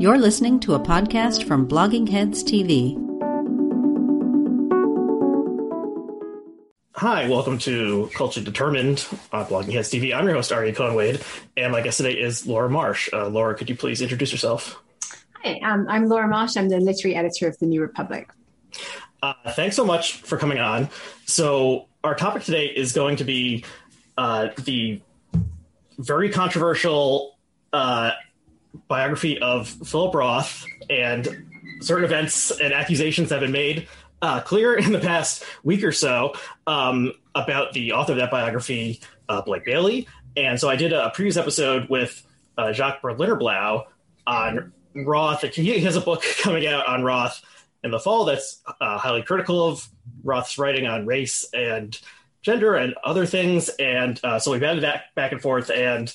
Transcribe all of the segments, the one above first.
You're listening to a podcast from Blogging Heads TV. Hi, welcome to Culture Determined on Blogging Heads TV. I'm your host, Aryeh Cohen-Wade, and my guest today is Laura Marsh. Uh, Laura, could you please introduce yourself? Hi, um, I'm Laura Marsh. I'm the literary editor of The New Republic. Uh, thanks so much for coming on. So, our topic today is going to be uh, the very controversial uh, biography of Philip Roth and certain events and accusations have been made uh, clear in the past week or so um, about the author of that biography, uh, Blake Bailey. And so I did a previous episode with uh, Jacques Berlinerblau on Roth. He has a book coming out on Roth in the fall that's uh, highly critical of Roth's writing on race and gender and other things. And uh, so we batted that back and forth, and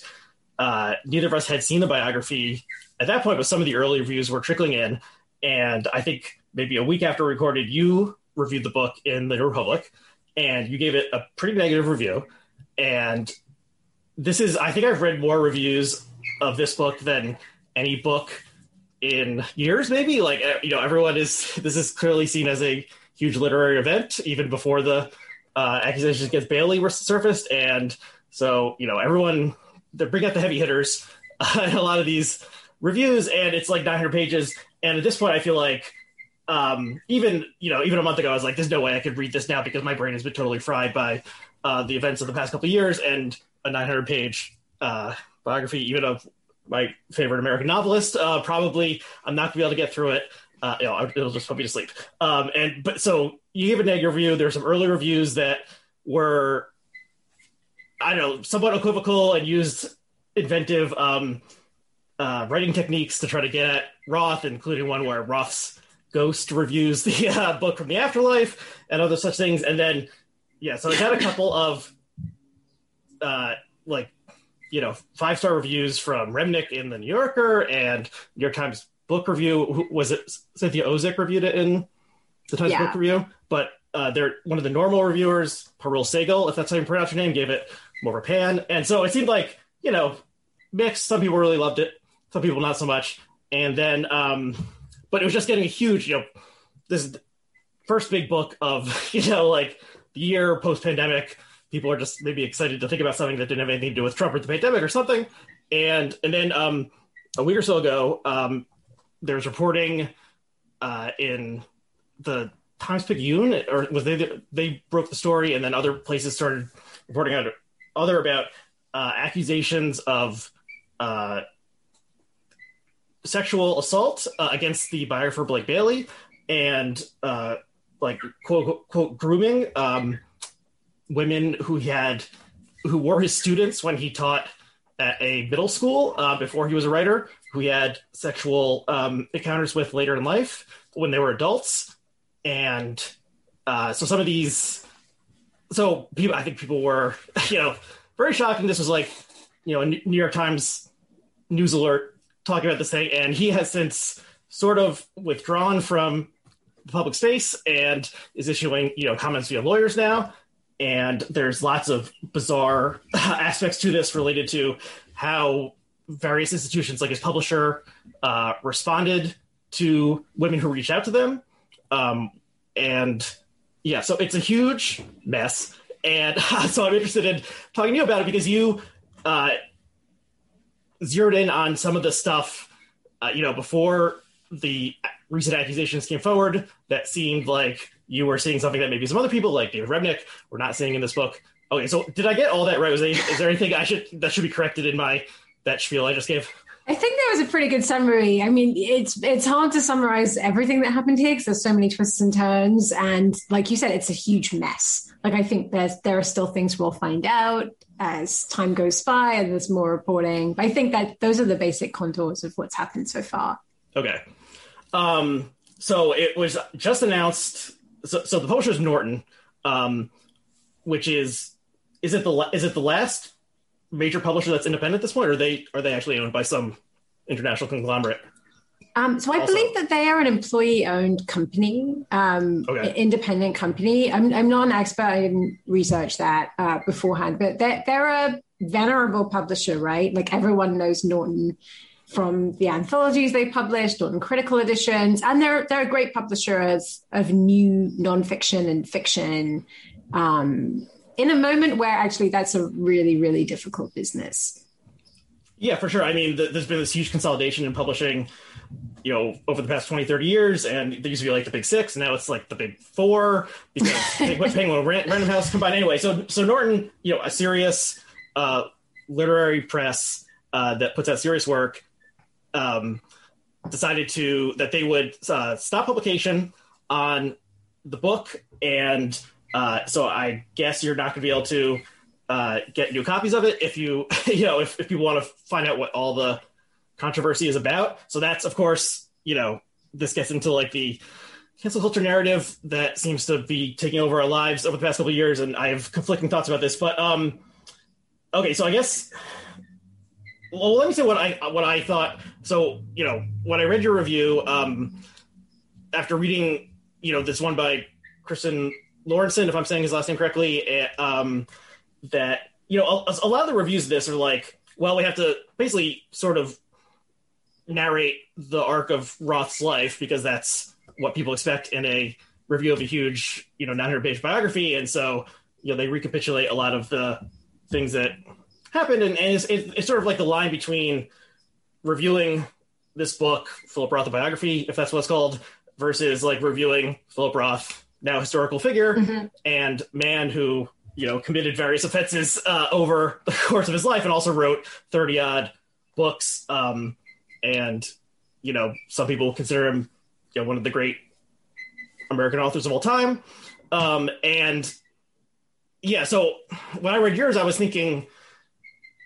uh, neither of us had seen the biography at that point, but some of the early reviews were trickling in. And I think maybe a week after we recorded, you reviewed the book in the New Republic, and you gave it a pretty negative review. And this is, I think I've read more reviews of this book than any book in years, maybe. Like, you know, everyone is, this is clearly seen as a huge literary event, even before the uh, accusations against Bailey were surfaced. And so, you know, everyone, they bring out the heavy hitters uh, in a lot of these reviews, and it's like 900 pages. And at this point, I feel like um, even you know even a month ago, I was like, "There's no way I could read this now because my brain has been totally fried by uh, the events of the past couple years." And a 900 page uh, biography, even of my favorite American novelist, uh, probably I'm not gonna be able to get through it. Uh, you know, it'll just put me to sleep. Um, and but so you gave a negative review. There some early reviews that were, I don't know, somewhat equivocal and used inventive um, uh, writing techniques to try to get at Roth, including one where Roth's ghost reviews the uh, book from the afterlife and other such things. And then, yeah, so I got a couple of uh, like, you know, five star reviews from Remnick in the New Yorker and New York Times book review. Was it Cynthia Ozick reviewed it in the Times Yeah. book review? But uh, they're one of the normal reviewers, Parul Sehgal, if that's how you pronounce your name, gave it more of a pan. And so it seemed like, you know, mixed. Some people really loved it, some people not so much. And then, um, but it was just getting a huge, you know, this first big book of, you know, like the year post pandemic. People are just maybe excited to think about something that didn't have anything to do with Trump or the pandemic or something. And and then um, a week or so ago, um, there was reporting uh, in the Times Picayune, or was they they broke the story, and then other places started reporting out other about uh, accusations of uh, sexual assault uh, against the buyer for Blake Bailey, and uh, like quote quote grooming um, women who he had who were his students when he taught at a middle school uh, before he was a writer, who he had sexual um, encounters with later in life when they were adults, and uh, so some of these, so people, I think people were, you know, very shocked, and this was like, you know, a New York Times news alert talking about this thing, and he has since sort of withdrawn from the public space and is issuing, you know, comments via lawyers now. And there's lots of bizarre aspects to this related to how various institutions, like his publisher, uh, responded to women who reached out to them. Um, and yeah, so it's a huge mess. And so I'm interested in talking to you about it because you uh, zeroed in on some of the stuff, uh, you know, before the recent accusations came forward that seemed like you were seeing something that maybe some other people, like David Remnick, were not seeing in this book. Okay, so did I get all that right? Was there, is there anything I should that should be corrected in my that spiel I just gave? I think that was a pretty good summary. I mean, it's it's hard to summarize everything that happened here because there's so many twists and turns, and like you said, it's a huge mess. Like I think there's there are still things we'll find out as time goes by and there's more reporting. But I think that those are the basic contours of what's happened so far. Okay. Um, so it was just announced. So, so the publisher is Norton, um, which is is it the is it the last major publisher that's independent at this point, or are they are they actually owned by some international conglomerate? Um, so I Also- believe that they are an employee-owned company, um, Okay. independent company. I'm, I'm not an expert. I didn't research that uh, beforehand, but they're, they're a venerable publisher, right? Like everyone knows Norton, from the anthologies they published, Norton Critical Editions, and they're they're a great publisher of of new nonfiction and fiction. Um, in a moment where actually that's a really really difficult business. Yeah, for sure. I mean, th- there's been this huge consolidation in publishing, you know, over the past 20, 30 years. And there used to be like the big six, and now it's like the big four because Penguin Random House combined anyway. So, so Norton, you know, a serious uh, literary press uh, that puts out serious work, um, decided to that they would uh, stop publication on the book. And uh, so I guess you're not going to be able to uh, get new copies of it if you you know if, if people want to find out what all the controversy is about. So that's of course you know this gets into like the cancel culture narrative that seems to be taking over our lives over the past couple of years, and I have conflicting thoughts about this. But um, okay, so I guess well, let me say what I what I thought. So you know when I read your review, um, after reading you know this one by Christian Lorentzen, if I'm saying his last name correctly, eh, um, that you know a, a, lot of the reviews of this are like, well, we have to basically sort of narrate the arc of Roth's life because that's what people expect in a review of a huge, you know, 900 page biography, and so you know they recapitulate a lot of the things that happened, and, and it's, it's sort of like the line between reviewing this book, Philip Roth, a biography, if that's what it's called, versus like reviewing Philip Roth, now historical figure, mm-hmm. and man who you know, committed various offenses uh, over the course of his life, and also wrote thirty odd books. Um, and you know, some people consider him you know, one of the great American authors of all time. Um, and yeah, so when I read yours, I was thinking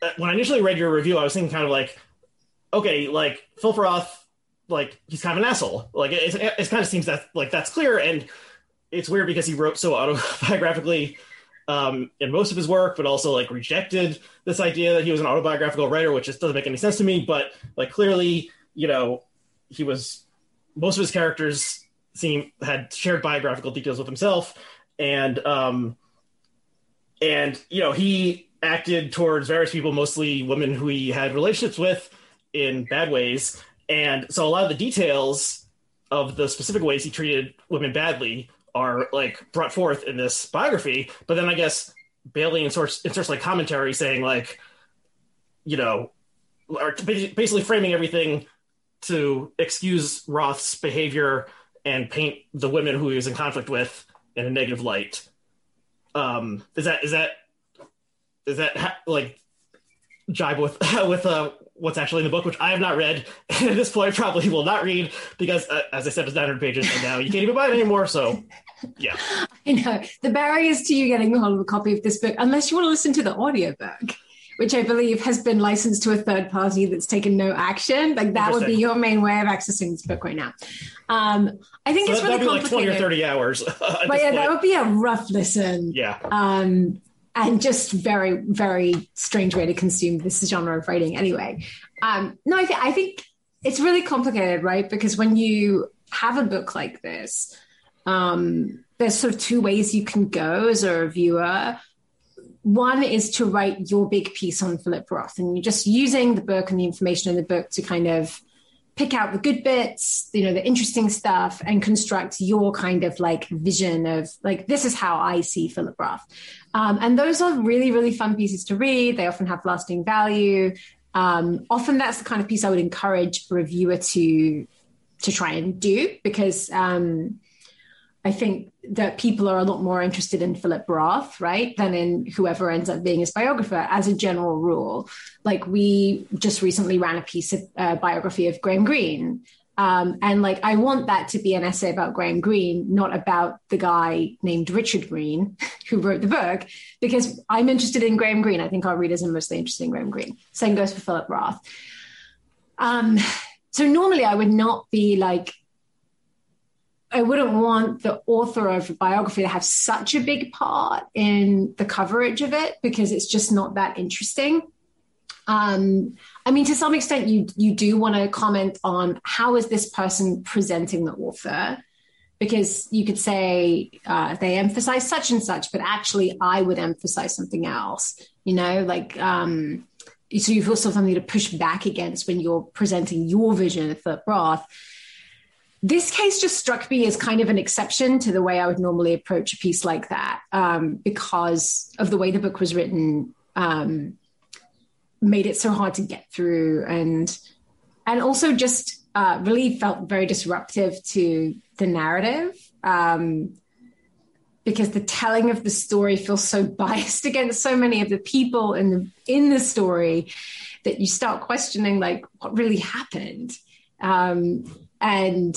uh, when I initially read your review, I was thinking kind of like, okay, like Phil Roth, like he's kind of an asshole. Like it, it, it kind of seems that like that's clear, and it's weird because he wrote so autobiographically um, in most of his work, but also like rejected this idea that he was an autobiographical writer, which just doesn't make any sense to me. But like clearly, you know, he was most of his characters seem had shared biographical details with himself, and um, and you know he acted towards various people, mostly women who he had relationships with, in bad ways, and so a lot of the details of the specific ways he treated women badly are like brought forth in this biography. But then I guess Bailey inserts, inserts like commentary saying like, you know, are basically framing everything to excuse Roth's behavior and paint the women who he was in conflict with in a negative light. Um, is that is that is that ha- like jibe with with uh, what's actually in the book, which I have not read, and at this point probably will not read because, uh, as I said, it's 900 pages, and now you can't even buy it anymore. So, yeah. I know the barriers to you getting a hold of a copy of this book, unless you want to listen to the audiobook, which I believe has been licensed to a third party that's taken no action. Like that would be your main way of accessing this book right now. Um, I think so it's really complicated. Like 20 or 30 hours. but yeah, point. that would be a rough listen. Yeah. Um, and just very very strange way to consume this genre of writing anyway. Um, no I, th- I think it's really complicated right? Because when you have a book like this um, there's sort of two ways you can go as a reviewer. One is to write your big piece on philip roth and you're just using the book and the information in the book to kind of pick out the good bits, you know, the interesting stuff and construct your kind of like vision of like, this is how I see Philip Roth. Um, and those are really, really fun pieces to read. They often have lasting value. Um, often that's the kind of piece I would encourage a reviewer to to try and do because um, I think that people are a lot more interested in Philip Roth, right, than in whoever ends up being his biographer as a general rule. Like we just recently ran a piece of uh, biography of Graham Greene. Um, and like, I want that to be an essay about Graham Greene, not about the guy named Richard Greene who wrote the book, because I'm interested in Graham Greene. I think our readers are mostly interested in Graham Greene. Same goes for Philip Roth. Um, so normally I would not be like I wouldn't want the author of a biography to have such a big part in the coverage of it because it's just not that interesting. Um, I mean, to some extent, you you do want to comment on how is this person presenting the author, because you could say uh, they emphasize such and such, but actually, I would emphasize something else. You know, like um, so you feel something to push back against when you're presenting your vision of Philip Roth. This case just struck me as kind of an exception to the way I would normally approach a piece like that um, because of the way the book was written, um, made it so hard to get through, and and also just uh, really felt very disruptive to the narrative. Um, because the telling of the story feels so biased against so many of the people in the in the story that you start questioning like what really happened um, and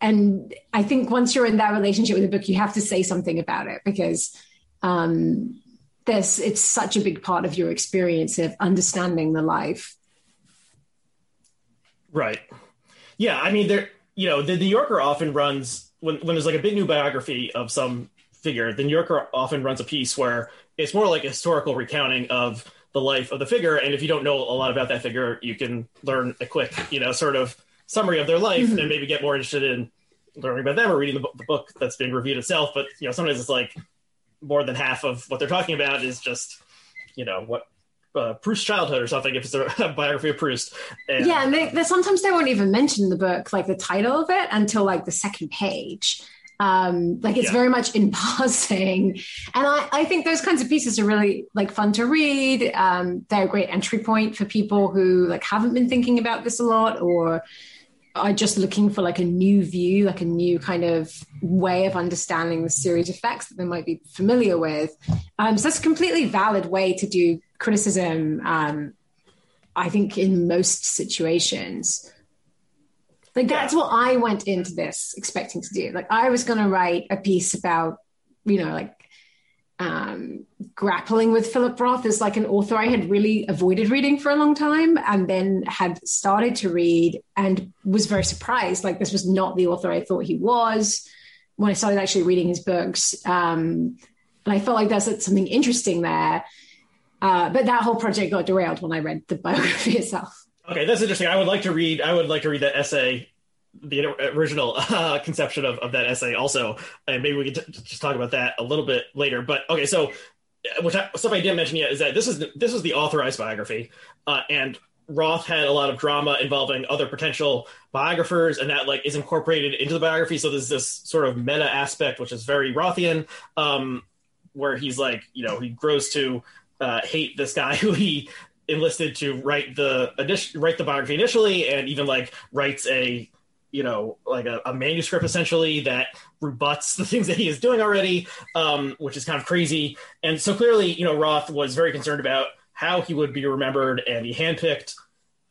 and I think once you're in that relationship with a book, you have to say something about it because um, this it's such a big part of your experience of understanding the life. Right. Yeah. I mean, there. You know, the New Yorker often runs when, when there's like a big new biography of some figure, the New Yorker often runs a piece where it's more like a historical recounting of the life of the figure. And if you don't know a lot about that figure, you can learn a quick, you know, sort of summary of their life mm-hmm. and maybe get more interested in learning about them or reading the book, the book that's being reviewed itself. But, you know, sometimes it's like more than half of what they're talking about is just, you know, what uh, Proust's childhood or something if it's a, biography of Proust. And, yeah, and they, they, sometimes they won't even mention the book, like the title of it, until like the second page. Um, like it's yeah. very much in passing, and I, I think those kinds of pieces are really like fun to read. Um, they're a great entry point for people who like haven't been thinking about this a lot or are just looking for like a new view, like a new kind of way of understanding the series effects that they might be familiar with. Um, so that's a completely valid way to do criticism, um, I think, in most situations. Like, that's what I went into this expecting to do. Like, I was going to write a piece about, you know, like um, grappling with Philip Roth is like an author I had really avoided reading for a long time and then had started to read and was very surprised. Like, this was not the author I thought he was when I started actually reading his books. Um, and I felt like there's something interesting there. Uh, but that whole project got derailed when I read the biography itself. Okay, that's interesting. I would like to read. I would like to read that essay, the original uh, conception of, of that essay, also, and maybe we could t- just talk about that a little bit later. But okay, so which I, stuff I didn't mention yet is that this is this is the authorized biography, uh, and Roth had a lot of drama involving other potential biographers, and that like is incorporated into the biography. So there's this sort of meta aspect, which is very Rothian, um, where he's like, you know, he grows to uh, hate this guy who he enlisted to write the write the biography initially, and even like writes a you know like a, a, manuscript essentially that rebuts the things that he is doing already, um, which is kind of crazy. And so clearly, you know, Roth was very concerned about how he would be remembered, and he handpicked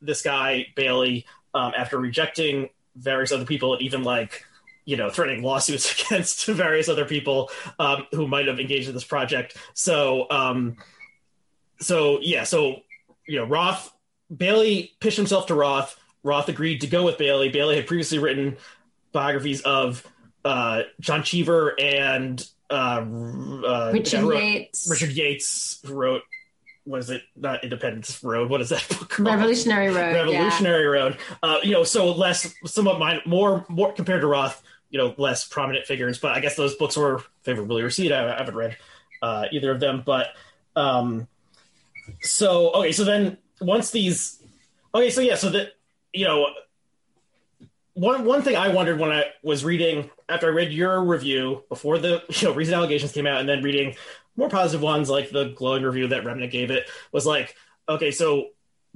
this guy Bailey um, after rejecting various other people, and even like you know threatening lawsuits against various other people um, who might have engaged in this project. So um, so yeah, so you know, Roth Bailey pitched himself to Roth. Roth agreed to go with Bailey. Bailey had previously written biographies of uh, John Cheever and uh, uh, Richard Yates. Richard Yates, who wrote was it not Independence Road? What is that book called? Revolutionary Road. Revolutionary yeah. Road. Uh, you know, so less, somewhat more, more compared to Roth. You know, less prominent figures, but I guess those books were favorably received. I, I haven't read uh, either of them, but um, so okay, so then once these okay, so yeah, so that you know one one thing I wondered when I was reading after I read your review before the you know recent allegations came out, and then reading more positive ones like the glowing review that Remnick gave it was like, okay, so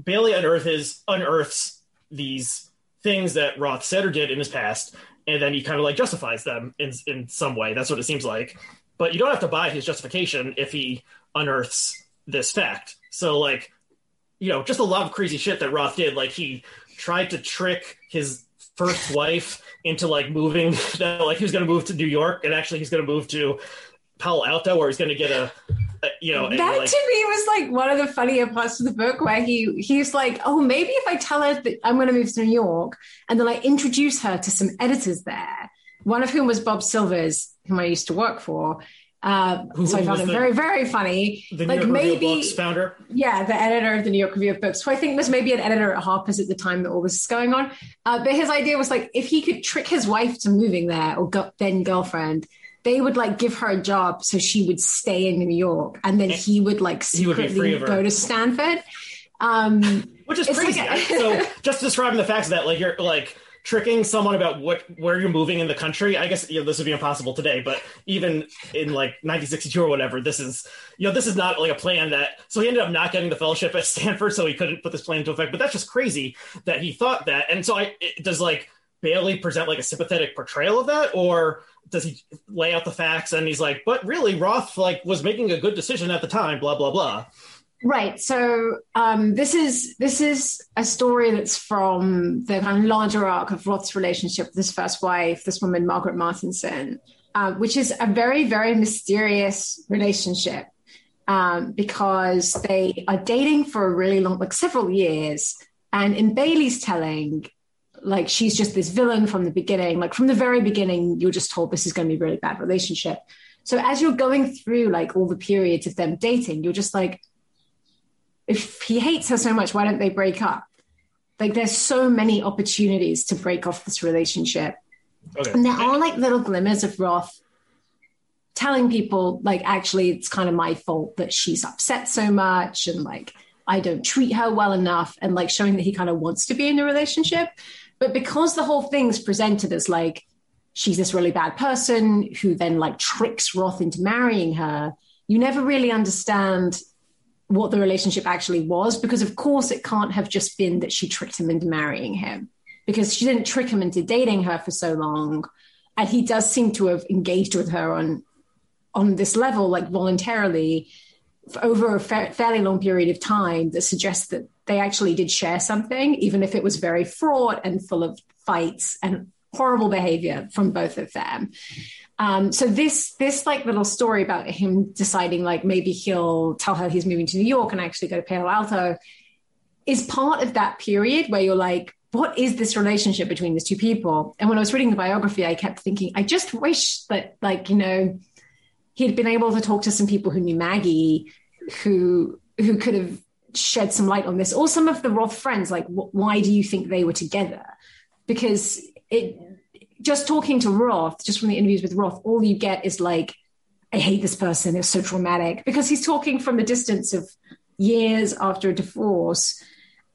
Bailey unearths unearths these things that Roth said or did in his past, and then he kind of like justifies them in in some way. That's what it seems like. But you don't have to buy his justification if he unearths this fact. So like, you know, just a lot of crazy shit that Roth did. Like he tried to trick his first wife into like moving, like he was going to move to New York, and actually he's going to move to Palo Alto, where he's going to get a, a, you know. That like, to me was like one of the funnier parts of the book, where he he's like, oh, maybe if I tell her that I'm going to move to New York, and then I introduce her to some editors there, one of whom was Bob Silvers, whom I used to work for, uh, so I found it the, very, very funny. The New like York maybe, Review of Books founder. Yeah, the editor of the New York Review of Books, who I think was maybe an editor at Harper's at the time that all this is going on. Uh, but his idea was like, if he could trick his wife to moving there or go- then girlfriend, they would like give her a job so she would stay in New York, and then he would like secretly would go to Stanford. Um, Which is crazy. like so just describing the facts of that, like you're like tricking someone about what where you're moving in the country. I guess you know, this would be impossible today, but even in like 1962 or whatever, this is you know this is not like a plan that. So he ended up not getting the fellowship at Stanford, so he couldn't put this plan into effect. But that's just crazy that he thought that. And so I it, does like Bailey present like a sympathetic portrayal of that, or does he lay out the facts and he's like, but really Roth like was making a good decision at the time, blah blah blah. Right. So um, this is this is a story that's from the kind of larger arc of Roth's relationship with his first wife, this woman Margaret Martinson, uh, which is a very very mysterious relationship um, because they are dating for a really long, like several years, and in Bailey's telling. Like she's just this villain from the beginning. Like from the very beginning, you're just told this is going to be a really bad relationship. So as you're going through like all the periods of them dating, you're just like, if he hates her so much, why don't they break up? Like there's so many opportunities to break off this relationship. Okay. And there are like little glimmers of Roth telling people, like, actually, it's kind of my fault that she's upset so much and like I don't treat her well enough and like showing that he kind of wants to be in a relationship. But because the whole thing's presented as like she's this really bad person who then like tricks Roth into marrying her, you never really understand what the relationship actually was because of course it can't have just been that she tricked him into marrying him because she didn't trick him into dating her for so long. And he does seem to have engaged with her on on this level like voluntarily over a fa- fairly long period of time that suggests that they actually did share something even if it was very fraught and full of fights and horrible behavior from both of them um, so this this like little story about him deciding like maybe he'll tell her he's moving to New York and actually go to Palo Alto is part of that period where you're like, what is this relationship between these two people? And when I was reading the biography, I kept thinking, I just wish that like you know he'd been able to talk to some people who knew Maggie, who who could have shed some light on this, or some of the Roth friends. Like, wh- why do you think they were together? Because it just talking to Roth, just from the interviews with Roth, all you get is like, I hate this person. It's so traumatic because he's talking from a distance of years after a divorce.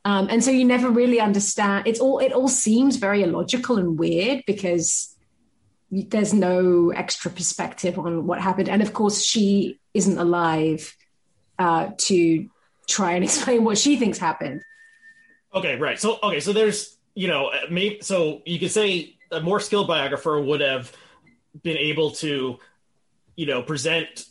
Um, and so you never really understand. It's all it all seems very illogical and weird because there's no extra perspective on what happened. And of course, she isn't alive uh, to try and explain what she thinks happened. Okay, right. So okay, so there's you know maybe so you could say a more skilled biographer would have been able to you know present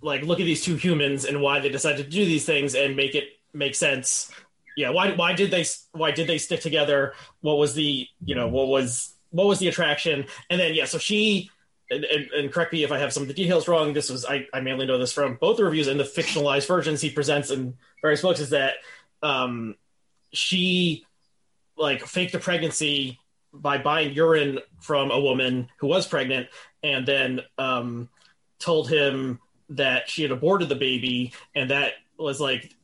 like look at these two humans and why they decided to do these things and make it make sense. Yeah, why why did they why did they stick together? What was the you know what was what was the attraction? And then yeah, so she and, and, and correct me if I have some of the details wrong. This was I, I mainly know this from both the reviews and the fictionalized versions he presents in various books. Is that um, she like faked a pregnancy by buying urine from a woman who was pregnant, and then um, told him that she had aborted the baby, and that was like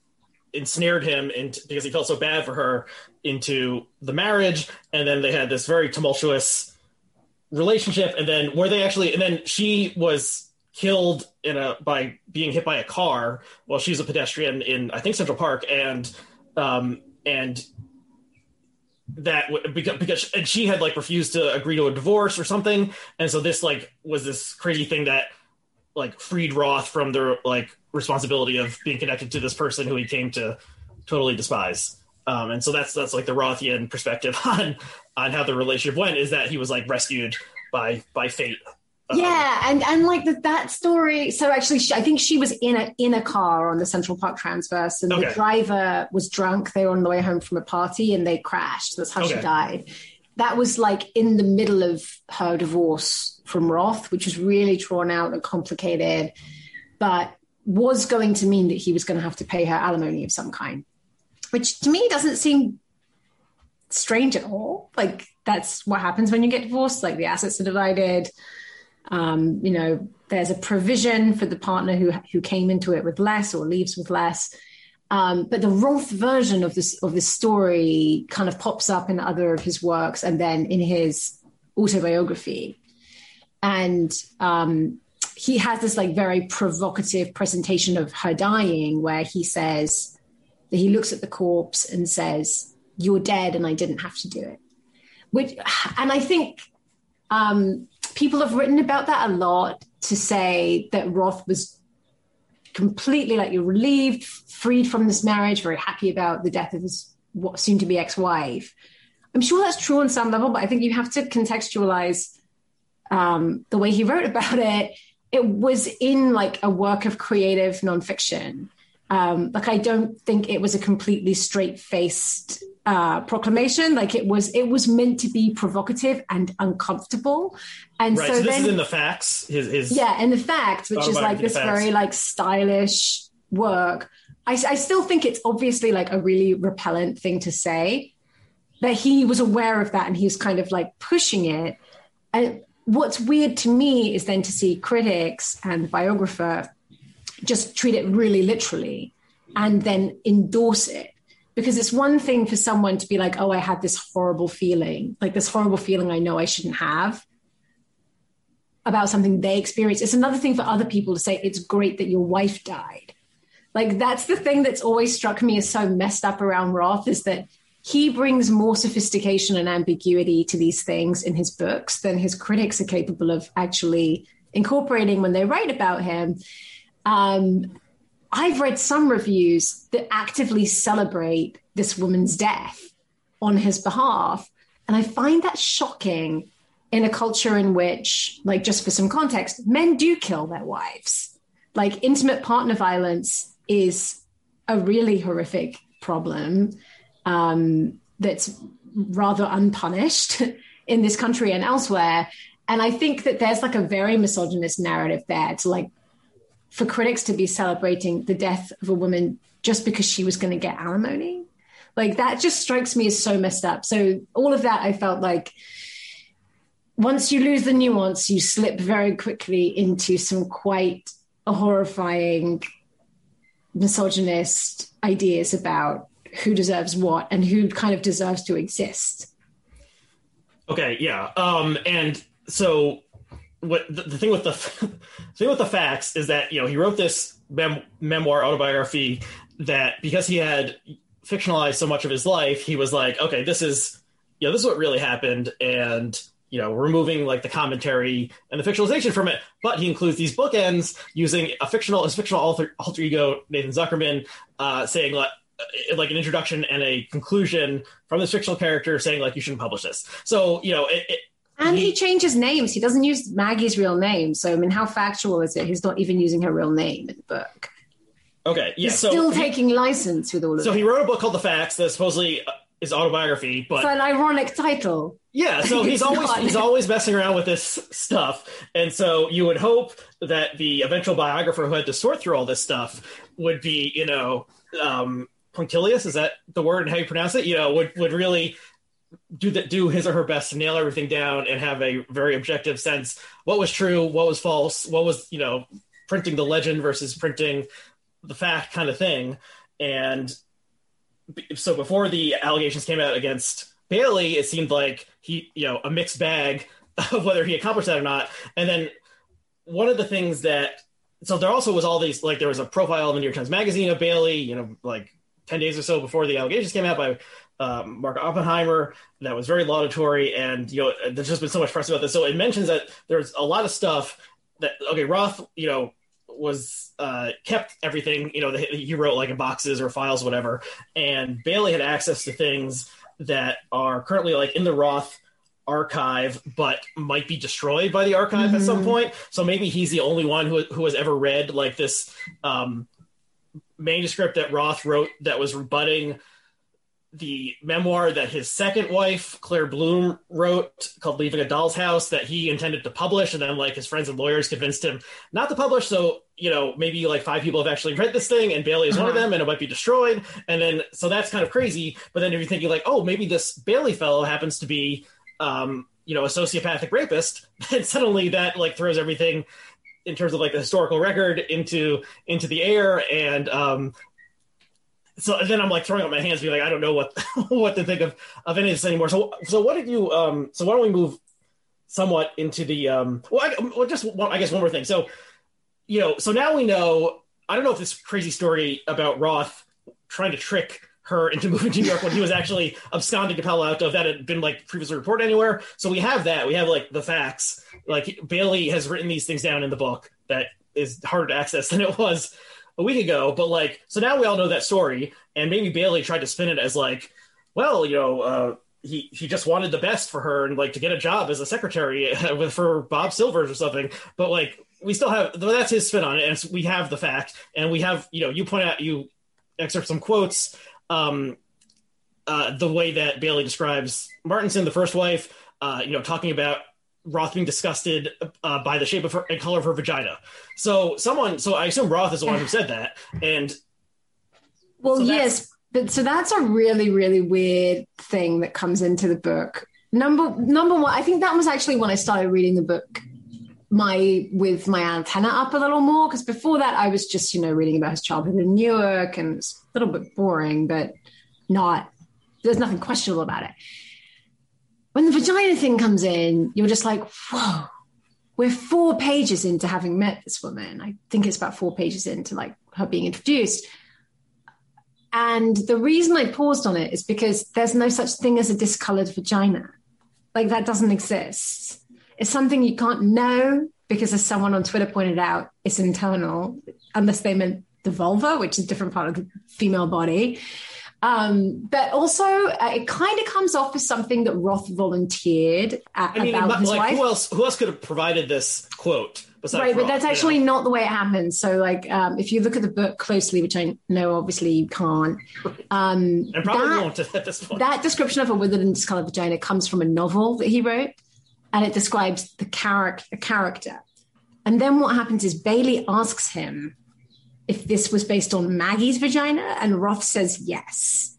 ensnared him into because he felt so bad for her into the marriage, and then they had this very tumultuous relationship. And then where they actually and then she was killed in a by being hit by a car while she's a pedestrian in I think Central Park. And um and that because, because and she had like refused to agree to a divorce or something and so this like was this crazy thing that like freed Roth from the like responsibility of being connected to this person who he came to totally despise um, and so that's that's like the Rothian perspective on on how the relationship went is that he was like rescued by by fate. Um, yeah, and and like the, that story. So actually, she, I think she was in a in a car on the Central Park Transverse, and Okay. the driver was drunk. They were on the way home from a party, and they crashed. That's how she died. That was like in the middle of her divorce from Roth, which was really drawn out and complicated, but was going to mean that he was going to have to pay her alimony of some kind, which to me doesn't seem strange at all. Like that's what happens when you get divorced. Like the assets are divided. Um, you know, there's a provision for the partner who who came into it with less or leaves with less. Um, but the Roth version of this of this story kind of pops up in other of his works and then in his autobiography. And um, he has this like very provocative presentation of her dying where he says that he looks at the corpse and says, "You're dead, and I didn't have to do it." Which, and I think um, people have written about that a lot to say that Roth was completely like you're relieved, freed from this marriage, very happy about the death of his what soon to be ex-wife. I'm sure that's true on some level, but I think you have to contextualize um, the way he wrote about it. It was in like a work of creative nonfiction. Um, like I don't think it was a completely straight-faced uh, proclamation. Like it was, it was meant to be provocative and uncomfortable. And right, so, so this then, is in the facts. His, his yeah, and the facts, which is like this very like stylish work. I, I still think it's obviously like a really repellent thing to say, but he was aware of that and he was kind of like pushing it. And what's weird to me is then to see critics and the biographer just treat it really literally and then endorse it. Because it's one thing for someone to be like, oh, I had this horrible feeling, like this horrible feeling I know I shouldn't have about something they experienced. It's another thing for other people to say, it's great that your wife died. Like that's the thing that's always struck me as so messed up around Roth is that he brings more sophistication and ambiguity to these things in his books than his critics are capable of actually incorporating when they write about him. Um, I've read some reviews that actively celebrate this woman's death on his behalf. And I find that shocking in a culture in which, like, just for some context, men do kill their wives. Like, intimate partner violence is a really horrific problem um, that's rather unpunished in this country and elsewhere. And I think that there's like a very misogynist narrative there to like for critics to be celebrating the death of a woman just because she was going to get alimony. Like that just strikes me as so messed up. So all of that, I felt like once you lose the nuance, you slip very quickly into some quite horrifying misogynist ideas about who deserves what and who kind of deserves to exist. Okay, yeah. Um, and so what the, the thing with the thing with the facts is that you know he wrote this mem- memoir autobiography that because he had fictionalized so much of his life, he was like, okay, this is you know this is what really happened, and you know removing like the commentary and the fictionalization from it. But he includes these bookends using a fictional his fictional alter, alter ego Nathan Zuckerman uh, saying like like an introduction and a conclusion from this fictional character saying like you shouldn't publish this. So you know it, it And he changes names. He doesn't use Maggie's real name. So, I mean, how factual is it? He's not even using her real name in the book. okay, yeah. He's so still he- taking license with all of it. So it. he wrote a book called The Facts that supposedly uh, is autobiography, but It's an ironic title. yeah, so he's always not. he's always messing around with this stuff, and so you would hope that the eventual biographer who had to sort through all this stuff would be, you know, um, punctilious. Is that the word and how you pronounce it? You know, would would really do that do his or her best to nail everything down and have a very objective sense what was true, what was false, what was you know printing the legend versus printing the fact kind of thing, and so before the allegations came out against Bailey, it seemed like he, you know, a mixed bag of whether he accomplished that or not. And then one of the things that, so there also was all these, like there was a profile in the New York Times Magazine of Bailey, you know, like 10 days or so before the allegations came out by um, Mark Oppenheimer that was very laudatory. And, you know, there's just been so much press about this. So it mentions that there's a lot of stuff that, okay, Roth, you know, was uh, kept everything, you know, that he wrote like in boxes or files, whatever. And Bailey had access to things that are currently like in the Roth archive, but might be destroyed by the archive at some point. So maybe he's the only one who who has ever read like this um, manuscript that Roth wrote that was rebutting the memoir that his second wife Claire Bloom wrote called "Leaving a Doll's House" that he intended to publish, and then like his friends and lawyers convinced him not to publish. So you know maybe like five people have actually read this thing, and Bailey is one of them, and it might be destroyed. And then so that's kind of crazy. But then if you're thinking like, oh, maybe this Bailey fellow happens to be um, you know a sociopathic rapist, then suddenly that like throws everything in terms of like the historical record into into the air and um so then I'm like throwing up my hands, being like, I don't know what what to think of of any of this anymore. So so what did you um so why don't we move somewhat into the um well, I, well just one, I guess one more thing. So you know so now we know I don't know if this crazy story about Roth trying to trick her into moving to New York when he was actually absconding to Palo Alto. If that had been like previously reported anywhere, so we have that. We have like the facts. Like Bailey has written these things down in the book that is harder to access than it was a week ago. But like, so now we all know that story, and maybe Bailey tried to spin it as like, well, you know, uh, he he just wanted the best for her and like to get a job as a secretary with for Bob Silvers or something. But like, we still have that's his spin on it, and we have the fact, and we have you know, you point out you excerpt some quotes. Um, uh, the way that Bailey describes Martinson, the first wife, uh, you know, talking about Roth being disgusted uh, by the shape of her and color of her vagina. So someone, so I assume Roth is the one who said that. And well, so yes, but so that's a really, really weird thing that comes into the book. Number number one, I think that was actually when I started reading the book my with my antenna up a little more because before that I was just you know reading about his childhood in Newark and it's a little bit boring, but not there's nothing questionable about it when the vagina thing comes in, you're just like, whoa, we're four pages into having met this woman. I think it's about four pages into like her being introduced. And the reason I paused on it is because there's no such thing as a discolored vagina. Like that doesn't exist. It's something you can't know because, as someone on Twitter pointed out, it's internal, unless they meant the vulva, which is a different part of the female body. Um, but also, uh, it kind of comes off as something that Roth volunteered at, I mean, about his like, wife. Who else? Who else could have provided this quote? Right, Roth, but that's actually know? not the way it happens. So, like, um, if you look at the book closely, which I know obviously you can't, um, and probably that, won't at this point. That description of a withered and discolored vagina comes from a novel that he wrote, and it describes the character. The character, and then what happens is Bailey asks him if this was based on Maggie's vagina, and Roth says yes.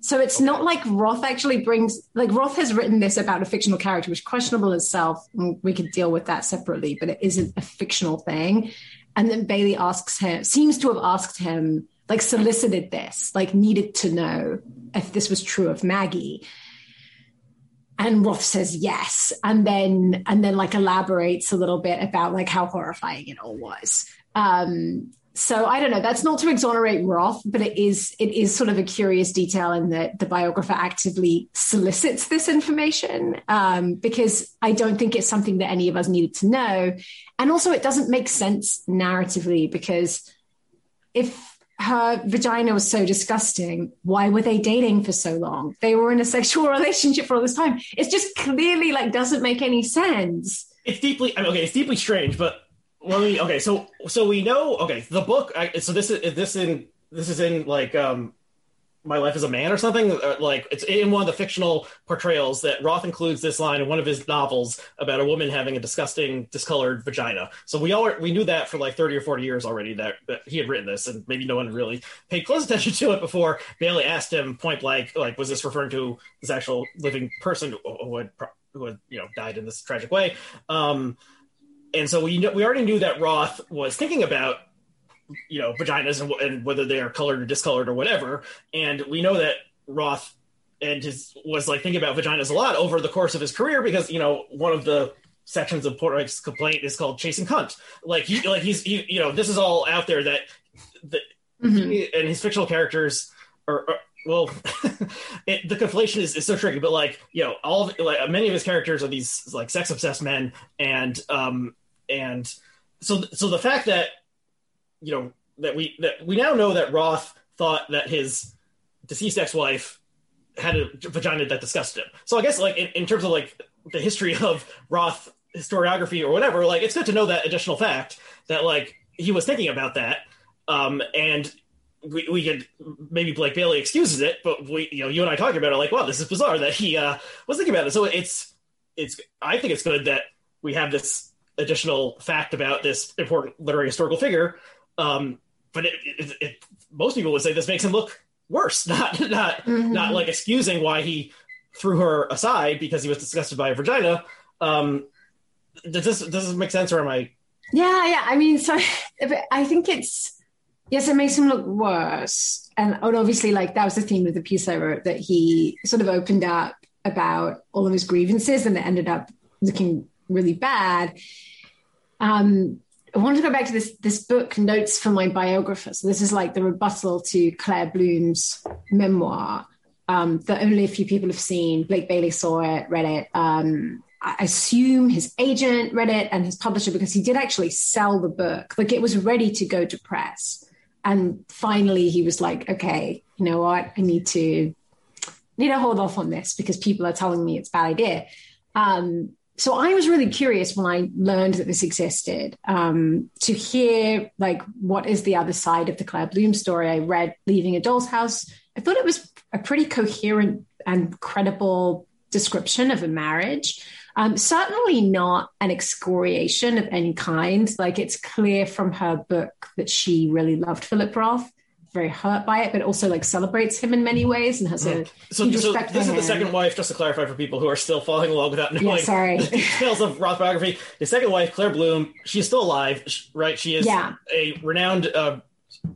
So it's not like Roth actually brings like Roth has written this about a fictional character, which is questionable itself. We could deal with that separately, but it isn't a fictional thing. And then Bailey asks him, seems to have asked him, like solicited this, like needed to know if this was true of Maggie. And Roth says yes, and then and then like elaborates a little bit about like how horrifying it all was. Um, so I don't know. That's not to exonerate Roth, but it is it is sort of a curious detail in that the biographer actively solicits this information um, because I don't think it's something that any of us needed to know, and also it doesn't make sense narratively because if her vagina was so disgusting, why were they dating for so long? They were in a sexual relationship for all this time. It's just clearly like doesn't make any sense. It's deeply I mean, okay. It's deeply strange, but well, we, okay, so so we know. Okay, the book. I, so this is this in this is in like um, my life as a man or something. Uh, like it's in one of the fictional portrayals that Roth includes this line in one of his novels about a woman having a disgusting, discolored vagina. So we all we knew that for like thirty or forty years already that, that he had written this, and maybe no one really paid close attention to it before Bailey asked him point blank, like, was this referring to this actual living person who had who had you know died in this tragic way? Um, and so we know, we already knew that Roth was thinking about you know vaginas and, and, whether they are colored or discolored or whatever, and we know that Roth and his was like thinking about vaginas a lot over the course of his career because you know one of the sections of Portnoy's complaint is called chasing cunt. Like he like he's he, you know this is all out there that that mm-hmm. he, and his fictional characters are, are well, it, the conflation is, is so tricky, but like you know, all of, like many of his characters are these like sex obsessed men, and um and so so the fact that you know that we that we now know that Roth thought that his deceased ex wife had a vagina that disgusted him. So I guess like in, in terms of like the history of Roth historiography or whatever, like it's good to know that additional fact that like he was thinking about that. Um, and we, we could maybe Blake Bailey excuses it, but we, you know, you and I talking about it, like, wow, this is bizarre that he uh, was thinking about it. So it's, it's, I think it's good that we have this additional fact about this important literary historical figure. Um, but it, it, it, most people would say this makes him look worse, not, not, mm-hmm. not like excusing why he threw her aside because he was disgusted by a vagina. Um, does this, does this make sense or am I? Yeah, yeah. I mean, so I think it's, Yes, it makes him look worse. And, obviously, like that was the theme of the piece I wrote that he sort of opened up about all of his grievances and it ended up looking really bad. Um, I want to go back to this this book, Notes from My Biographer. So this is like the rebuttal to Claire Bloom's memoir um, that only a few people have seen. Blake Bailey saw it, read it. Um, I assume his agent read it and his publisher because he did actually sell the book. Like it was ready to go to press. And finally he was like, okay, you know what? I need to need to hold off on this because people are telling me it's a bad idea. Um, so I was really curious when I learned that this existed um, to hear like what is the other side of the Claire Bloom story. I read Leaving a Doll's House. I thought it was a pretty coherent and credible description of a marriage. Um, certainly not an excoriation of any kind. Like it's clear from her book that she really loved Philip Roth, very hurt by it, but also like celebrates him in many ways and has a mm. so, so this is the second wife. Just to clarify for people who are still following along without knowing yeah, sorry. the details of Roth biography, the second wife, Claire Bloom, she's still alive, right? She is yeah. a renowned uh,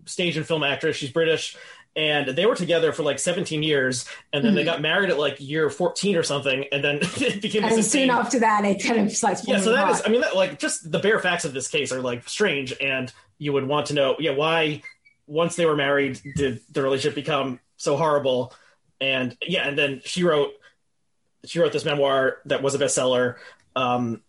stage and film actress. She's British and they were together for like 17 years and then mm-hmm. they got married at like year 14 or something and then it became and soon after that it kind of starts yeah so that hot. is i mean that, like just the bare facts of this case are like strange and you would want to know yeah why once they were married did the relationship become so horrible and yeah and then she wrote she wrote this memoir that was a bestseller um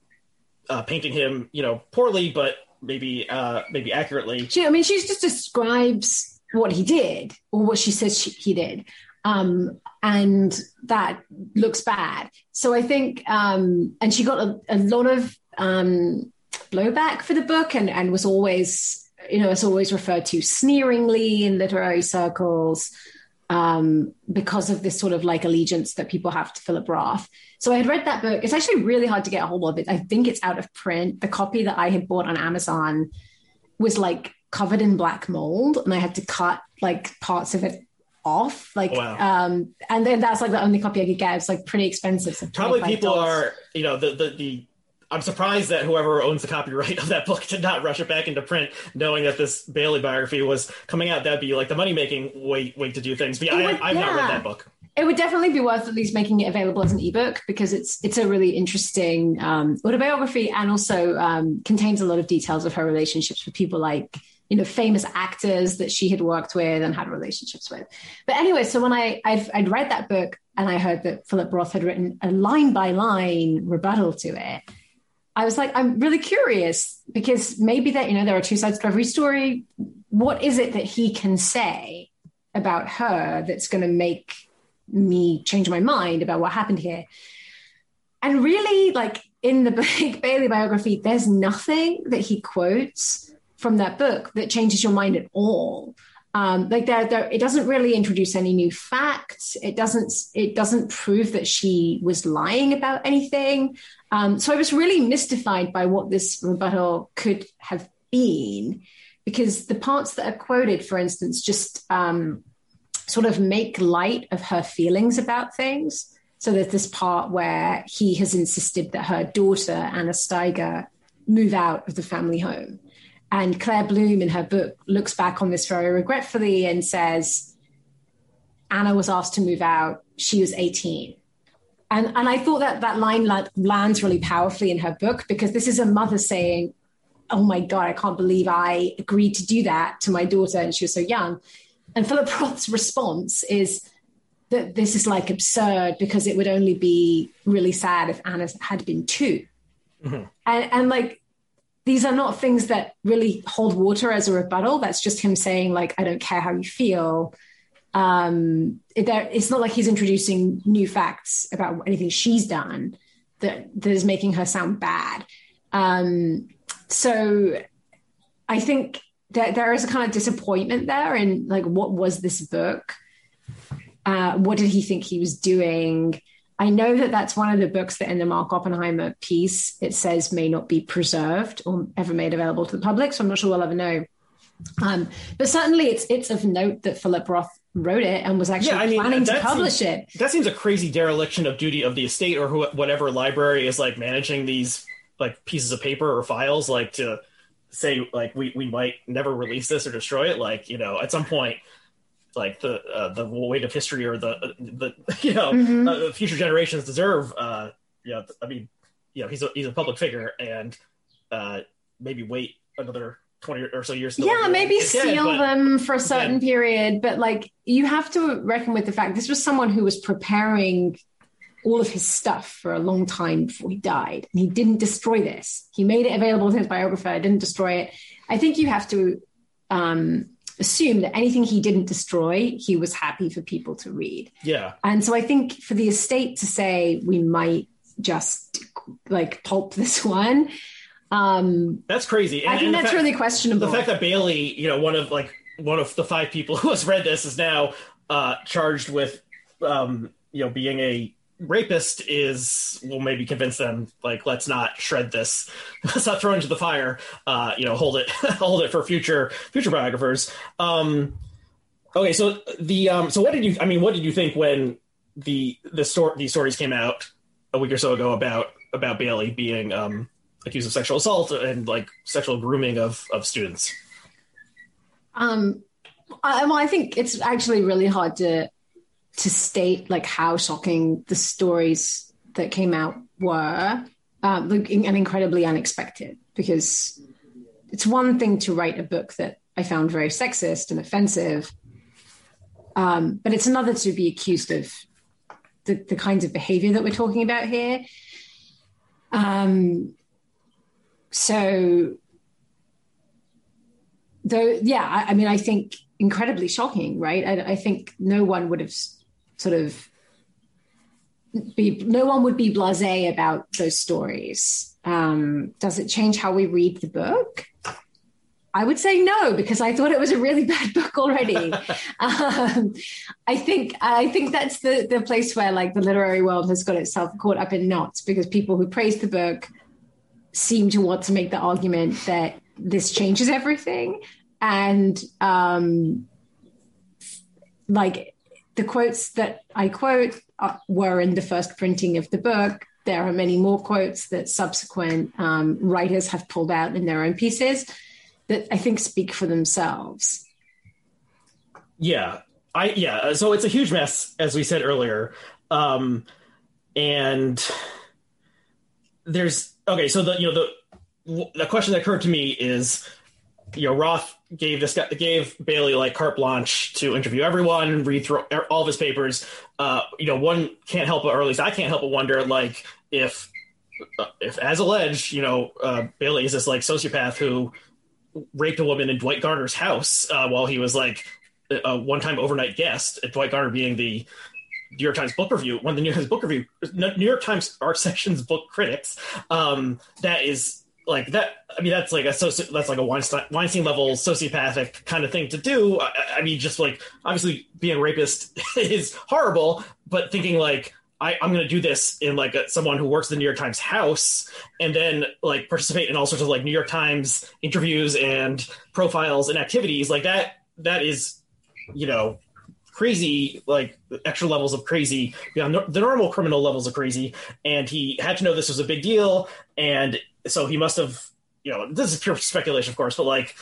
uh, painting him you know poorly but maybe uh maybe accurately she, i mean she just describes what he did or what she says she, he did. Um, and that looks bad. So I think, um, and she got a, a lot of um, blowback for the book and, and was always, you know, it's always referred to sneeringly in literary circles um, because of this sort of like allegiance that people have to Philip Roth. So I had read that book. It's actually really hard to get a hold of it. I think it's out of print. The copy that I had bought on Amazon was like covered in black mold and I had to cut like parts of it off like wow. um and then that's like the only copy I could get it's like pretty expensive so probably people are you know the the the I'm surprised that whoever owns the copyright of that book did not rush it back into print, knowing that this Bailey biography was coming out. That'd be like the money making way way to do things. But yeah, I, have yeah. not read that book. It would definitely be worth at least making it available as an ebook because it's it's a really interesting um, autobiography and also um, contains a lot of details of her relationships with people like you know famous actors that she had worked with and had relationships with. But anyway, so when I I'd, I'd read that book and I heard that Philip Roth had written a line by line rebuttal to it, I was like, I'm really curious because maybe that you know there are two sides to every story. What is it that he can say about her that's going to make me change my mind about what happened here? And really, like in the Blake Bailey biography, there's nothing that he quotes from that book that changes your mind at all. Um, like there, it doesn't really introduce any new facts. It doesn't, it doesn't prove that she was lying about anything. Um, so I was really mystified by what this rebuttal could have been, because the parts that are quoted, for instance, just um, sort of make light of her feelings about things. So there's this part where he has insisted that her daughter Anna Steiger move out of the family home. And Claire Bloom, in her book, looks back on this very regretfully and says, Anna was asked to move out. She was 18. And, and I thought that that line lands really powerfully in her book because this is a mother saying, Oh my God, I can't believe I agreed to do that to my daughter and she was so young. And Philip Roth's response is that this is like absurd because it would only be really sad if Anna had been 2 mm-hmm. And, and like these are not things that really hold water as a rebuttal. That's just him saying, like, I don't care how you feel. Um, it, it's not like he's introducing new facts about anything she's done that, that is making her sound bad. Um, so I think that there is a kind of disappointment there in like, what was this book? Uh, what did he think he was doing? I know that that's one of the books that in the Mark Oppenheimer piece it says may not be preserved or ever made available to the public. So I'm not sure we'll ever know. Um, but certainly, it's it's of note that Philip Roth wrote it and was actually yeah, I mean, planning to publish seems, it. That seems a crazy dereliction of duty of the estate or who, whatever library is like managing these like pieces of paper or files, like to say like we we might never release this or destroy it. Like you know, at some point like the uh, the weight of history or the the you know mm-hmm. uh, future generations deserve. Uh, you know, I mean, you know, he's a he's a public figure, and uh, maybe wait another 20 or so years. Yeah, maybe dead, seal them for a certain Yeah. period, but like you have to reckon with the fact this was someone who was preparing all of his stuff for a long time before he died, and he didn't destroy this. He made it available to his biographer, didn't destroy it. I think you have to um, assume that anything he didn't destroy, he was happy for people to read. Yeah. And so I think for the estate to say we might just like pulp this one, um, That's crazy. I think and that's fact- really questionable. the fact that Bailey, you know, one of like one of the five people who has read this is now uh, charged with, um, you know, being a rapist is will maybe convince them like let's not shred this, let's not throw into the fire. Uh, you know, hold it, hold it for future future biographers. Um, okay, so the um, so what did you? I mean, what did you think when the the story these stories came out a week or so ago about about Bailey being um, accused of sexual assault and like sexual grooming of of students? Um, I, well, I think it's actually really hard to to state like how shocking the stories that came out were, um, like, and incredibly unexpected. Because it's one thing to write a book that I found very sexist and offensive, um, but it's another to be accused of the, the kinds of behavior that we're talking about here. Um, so though yeah I, I mean i think incredibly shocking right I, I think no one would have sort of be no one would be blasé about those stories. Um, does it change how we read the book? I would say no because i thought it was a really bad book already. Um, i think i think that's the the place where like the literary world has got itself caught up in knots because people who praise the book seem to want to make the argument that this changes everything. And um like the quotes that i quote uh, were in the first printing of the book there are many more quotes that subsequent um, writers have pulled out in their own pieces that i think speak for themselves Yeah, I yeah. So it's a huge mess, as we said earlier, um, and there's okay. So the you know the the question that occurred to me is, you know, Roth gave this guy gave Bailey like carte blanche to interview everyone, read through all of his papers. Uh, you know, one can't help but, or at least I can't help but wonder, like if uh, if as alleged, you know, uh, Bailey is this like sociopath who raped a woman in Dwight Garner's house uh, while he was like a one-time overnight guest at Dwight Garner being the New York Times book review, one of the New York Times book review, New York Times art section's book critics. Um, that is like that. I mean, that's like a soci- that's like a Weinstein, Weinstein level sociopathic kind of thing to do. I, I mean, just like obviously being a rapist is horrible, but thinking like I, I'm going to do this in like a, someone who works the New York Times house, and then like participate in all sorts of like New York Times interviews and profiles and activities like that. That is, you know, crazy, like extra levels of crazy beyond the normal criminal levels of crazy. And he had to know this was a big deal, and so he must have, you know, this is pure speculation, of course, but like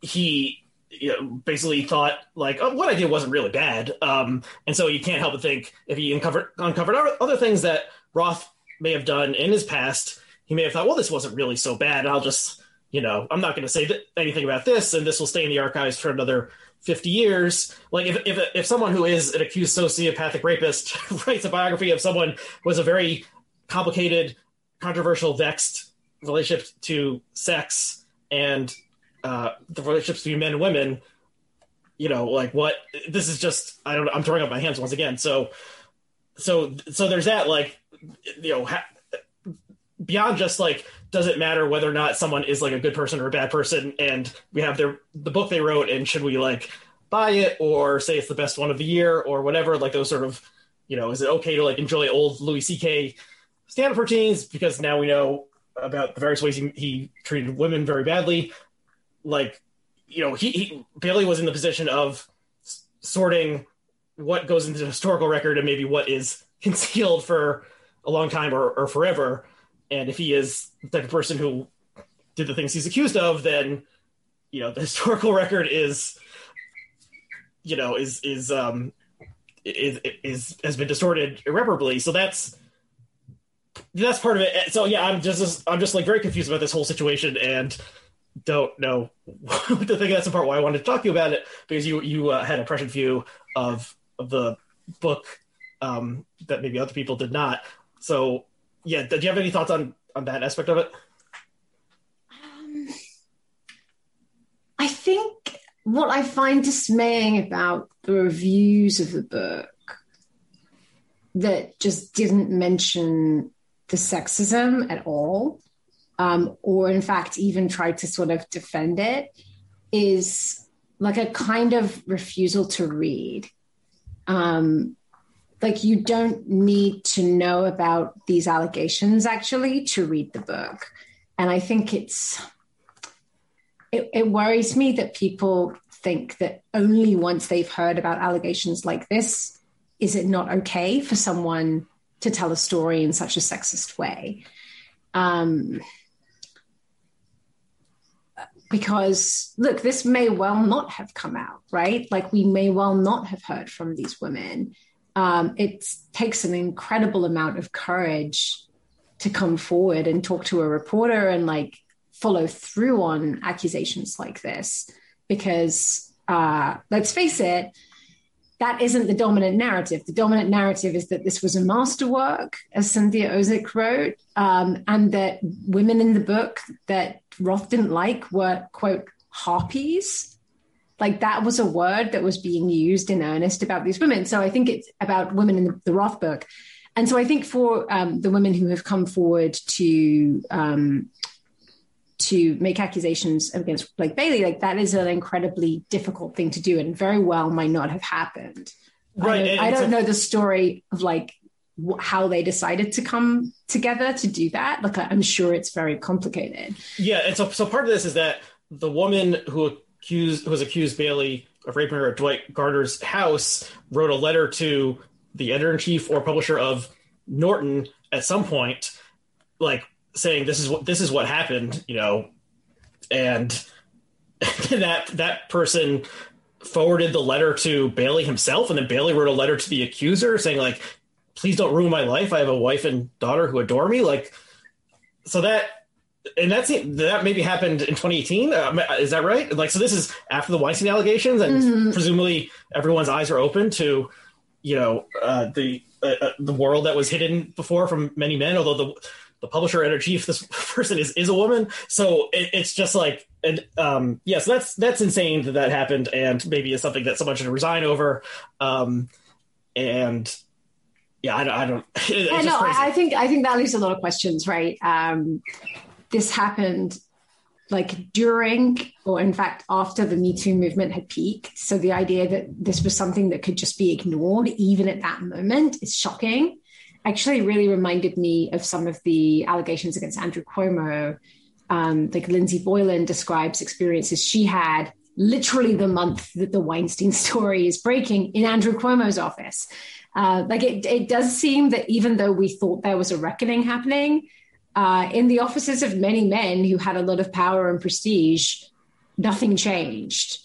he you know, basically thought like oh, what I did wasn't really bad, um, and so you can't help but think if he uncovered uncovered other- things that Roth may have done in his past, he may have thought, well, this wasn't really so bad. I'll just, you know, I'm not going to say th- anything about this, and this will stay in the archives for another 50 years. Like if if if someone who is an accused sociopathic rapist writes a biography of someone who has a very complicated, controversial, vexed relationship to sex and uh, the relationships between men and women, you know, like what this is just I don't. I'm throwing up my hands once again. So so so there's that like you know ha- beyond just like does it matter whether or not someone is like a good person or a bad person and we have their the book they wrote and should we like buy it or say it's the best one of the year or whatever like those sort of you know is it okay to like enjoy old louis ck stand-up routines because now we know about the various ways he, he treated women very badly like you know he, he bailey was in the position of s- sorting what goes into the historical record and maybe what is concealed for a long time or, or forever. And if he is the type of person who did the things he's accused of, then you know the historical record is, you know, is is um is is has been distorted irreparably. So that's that's part of it. So yeah, I'm just I'm just like very confused about this whole situation and don't know to think. That's the part why I wanted to talk to you about it because you you uh, had a prescient view of of the book um, that maybe other people did not. So, yeah, do you have any thoughts on on that aspect of it? Um, I think what I find dismaying about the reviews of the book that just didn't mention the sexism at all, um, or in fact, even try to sort of defend it, is like a kind of refusal to read. Um, like you don't need to know about these allegations actually to read the book and i think it's it, it, worries me that people think that only once they've heard about allegations like this is it not okay for someone to tell a story in such a sexist way. Um, because look this may well not have come out right? Like we may well not have heard from these women. Um, it takes an incredible amount of courage to come forward and talk to a reporter and like follow through on accusations like this because uh, let's face it that isn't the dominant narrative the dominant narrative is that this was a masterwork as cynthia ozick wrote um, and that women in the book that roth didn't like were quote harpies like that was a word that was being used in earnest about these women. So I think it's about women in the, the Roth book. And so I think for um, the women who have come forward to um, to make accusations against Blake Bailey, like that is an incredibly difficult thing to do, and very well might not have happened. Right. I don't, I don't know the story of like how they decided to come together to do that. Like I'm sure it's very complicated. Yeah, and so so part of this is that the woman who accused was accused Bailey of raping her at Dwight Garner's house wrote a letter to the editor in chief or publisher of Norton at some point, like saying this is what this is what happened, you know, and that that person forwarded the letter to Bailey himself, and then Bailey wrote a letter to the accuser saying like, "Please don't ruin my life. I have a wife and daughter who adore me." Like, so that and that's that maybe happened in 2018. Uh, is that right? Like, so this is after the Weinstein allegations, and mm-hmm. presumably everyone's eyes are open to, you know, uh, the uh, uh, the world that was hidden before from many men. Although the the publisher editor chief, this person is is a woman, so it, it's just like, and um, yeah, so that's that's insane that that happened, and maybe is something that someone should resign over, um, and yeah, I don't. I don't. I know. I think I think that leaves a lot of questions, right? Um, this happened like during or in fact after the me too movement had peaked so the idea that this was something that could just be ignored even at that moment is shocking actually really reminded me of some of the allegations against andrew cuomo um, like lindsey boylan describes experiences she had literally the month that the weinstein story is breaking in andrew cuomo's office uh, like it, it does seem that even though we thought there was a reckoning happening uh, in the offices of many men who had a lot of power and prestige, nothing changed.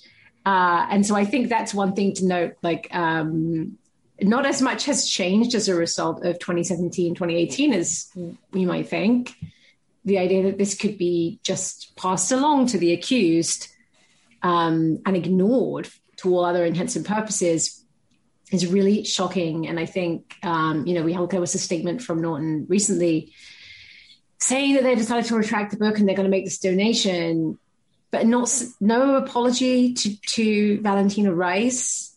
Uh, and so I think that's one thing to note. Like, um, not as much has changed as a result of 2017, 2018 as you might think. The idea that this could be just passed along to the accused um, and ignored to all other intents and purposes is really shocking. And I think, um, you know, we there was a statement from Norton recently saying that they decided to retract the book and they're going to make this donation, but not no apology to to Valentina Rice.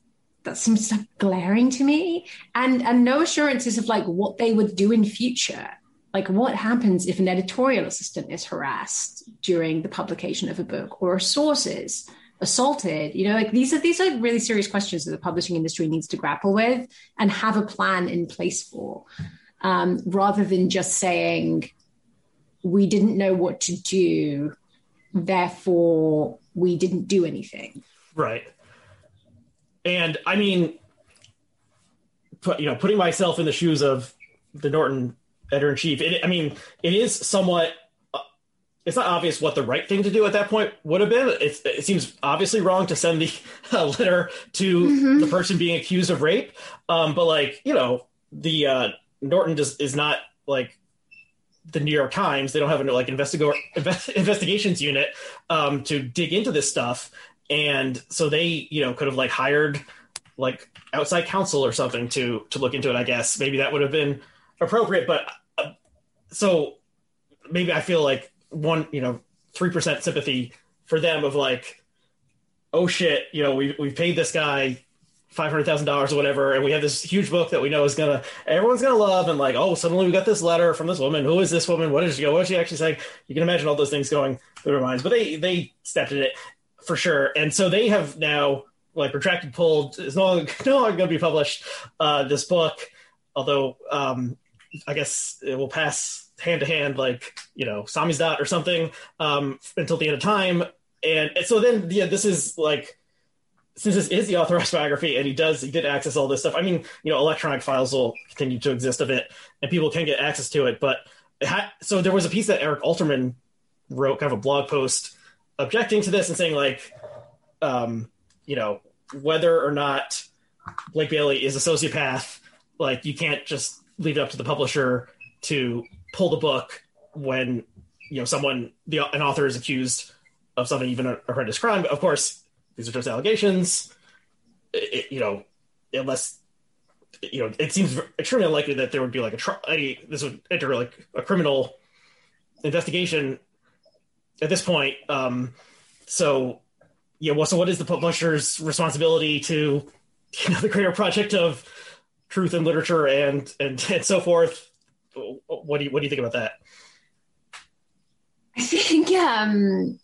That seems so glaring to me, and and no assurances of like what they would do in future. Like what happens if an editorial assistant is harassed during the publication of a book, or sources assaulted? You know, like these are these are really serious questions that the publishing industry needs to grapple with and have a plan in place for, um, rather than just saying we didn't know what to do, therefore we didn't do anything. Right. And I mean, put, you know, putting myself in the shoes of the Norton editor in chief, I mean, it is somewhat. Uh, it's not obvious what the right thing to do at that point would have been. It's, it seems obviously wrong to send the uh, letter to mm-hmm. the person being accused of rape. Um, but like, you know, the uh, Norton just is not like the New York Times. They don't have a like investigo- investigations unit um, to dig into this stuff, and so they you know could have like hired like outside counsel or something to to look into it. I guess maybe that would have been appropriate, but uh, so maybe I feel like one you know three percent sympathy for them of like oh shit you know we we paid this guy five hundred thousand dollars or whatever, and we have this huge book that we know is gonna everyone's gonna love, and like, oh, suddenly we got this letter from this woman. Who is this woman? What is she? What is she actually saying? You can imagine all those things going through their minds. But they they stepped in it for sure, and so they have now like retracted, pulled. It's no longer, no longer going to be published. Uh, this book, although um, I guess it will pass hand to hand, like you know, Samizdat or something, um, until the end of time. And, and so then, yeah, this is like since this is the authorized biography and he does he did access all this stuff i mean you know electronic files will continue to exist of it and people can get access to it but it ha- so there was a piece that eric alterman wrote kind of a blog post objecting to this and saying like um you know whether or not blake bailey is a sociopath like you can't just leave it up to the publisher to pull the book when you know someone the an author is accused of something even a horrendous crime of course these are just allegations. It, you know, unless you know, it seems extremely unlikely that there would be like a trial. This would enter like a criminal investigation at this point. Um, so, yeah. Well, so what is the publisher's responsibility to you know the greater project of truth and literature and and and so forth? What do you what do you think about that? I think um,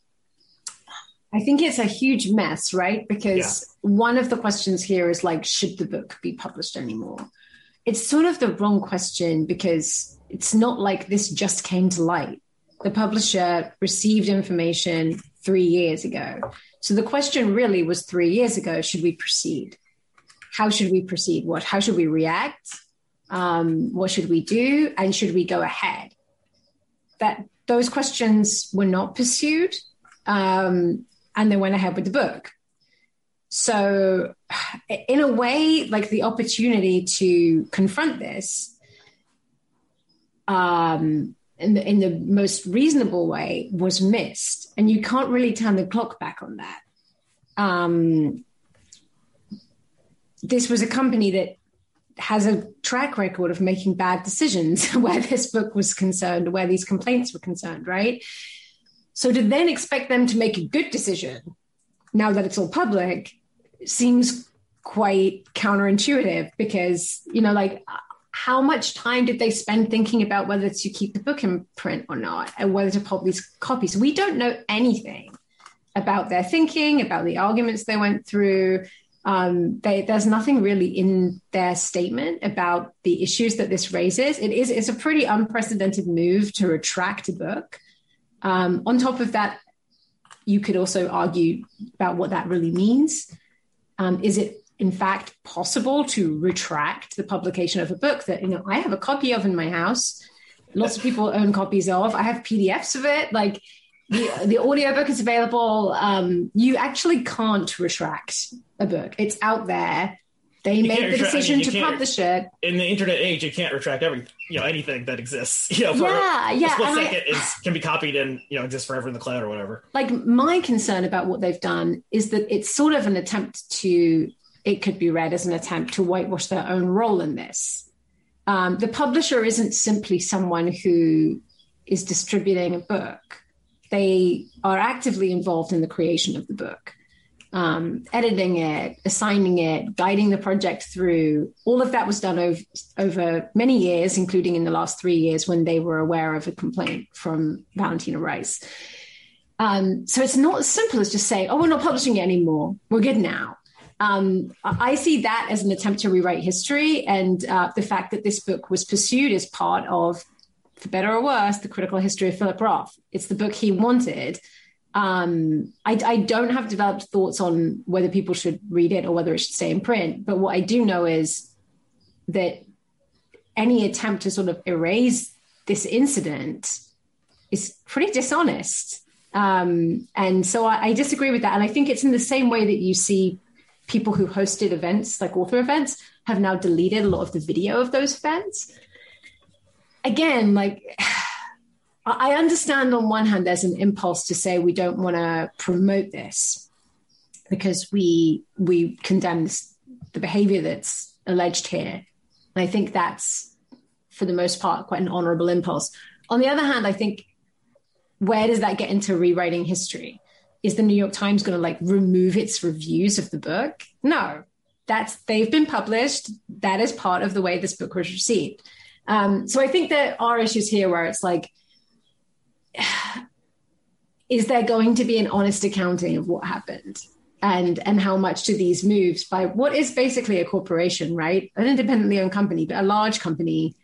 I think it's a huge mess, right? Because yeah. one of the questions here is like, should the book be published anymore? It's sort of the wrong question because it's not like this just came to light. The publisher received information three years ago. So the question really was three years ago should we proceed? How should we proceed? What? How should we react? Um, what should we do? And should we go ahead? That those questions were not pursued. Um, and they went ahead with the book. So, in a way, like the opportunity to confront this um, in, the, in the most reasonable way was missed. And you can't really turn the clock back on that. Um, this was a company that has a track record of making bad decisions where this book was concerned, where these complaints were concerned, right? So to then expect them to make a good decision now that it's all public seems quite counterintuitive because, you know, like how much time did they spend thinking about whether to keep the book in print or not and whether to publish copies? We don't know anything about their thinking, about the arguments they went through. Um, they, there's nothing really in their statement about the issues that this raises. It is it's a pretty unprecedented move to retract a book. Um, on top of that, you could also argue about what that really means. Um, is it in fact possible to retract the publication of a book that you know I have a copy of in my house? Lots of people own copies of. I have PDFs of it. Like the the audiobook is available. Um, you actually can't retract a book. It's out there. They you made the decision I mean, to publish it. In the internet age, you can't retract every you know anything that exists. You know, yeah, a, yeah. A split second I, is can be copied and you know exists forever in the cloud or whatever. Like my concern about what they've done is that it's sort of an attempt to. It could be read as an attempt to whitewash their own role in this. Um, the publisher isn't simply someone who is distributing a book. They are actively involved in the creation of the book um, editing it, assigning it, guiding the project through. All of that was done over, over many years, including in the last three years when they were aware of a complaint from Valentina Rice. Um, so it's not as simple as just saying, oh, we're not publishing it anymore. We're good now. Um, I see that as an attempt to rewrite history. And uh, the fact that this book was pursued as part of, for better or worse, the critical history of Philip Roth. It's the book he wanted um, I, I, don't have developed thoughts on whether people should read it or whether it should stay in print. But what I do know is that any attempt to sort of erase this incident is pretty dishonest. Um, and so I, I disagree with that. And I think it's in the same way that you see people who hosted events, like author events, have now deleted a lot of the video of those events. Again, like I understand on one hand there's an impulse to say we don't want to promote this because we we condemn this, the behavior that's alleged here. And I think that's for the most part quite an honorable impulse. On the other hand, I think where does that get into rewriting history? Is the New York Times going to like remove its reviews of the book? No, that's they've been published. That is part of the way this book was received. Um, so I think there are issues here where it's like, is there going to be an honest accounting of what happened? And, and how much do these moves by what is basically a corporation, right? An independently owned company, but a large company.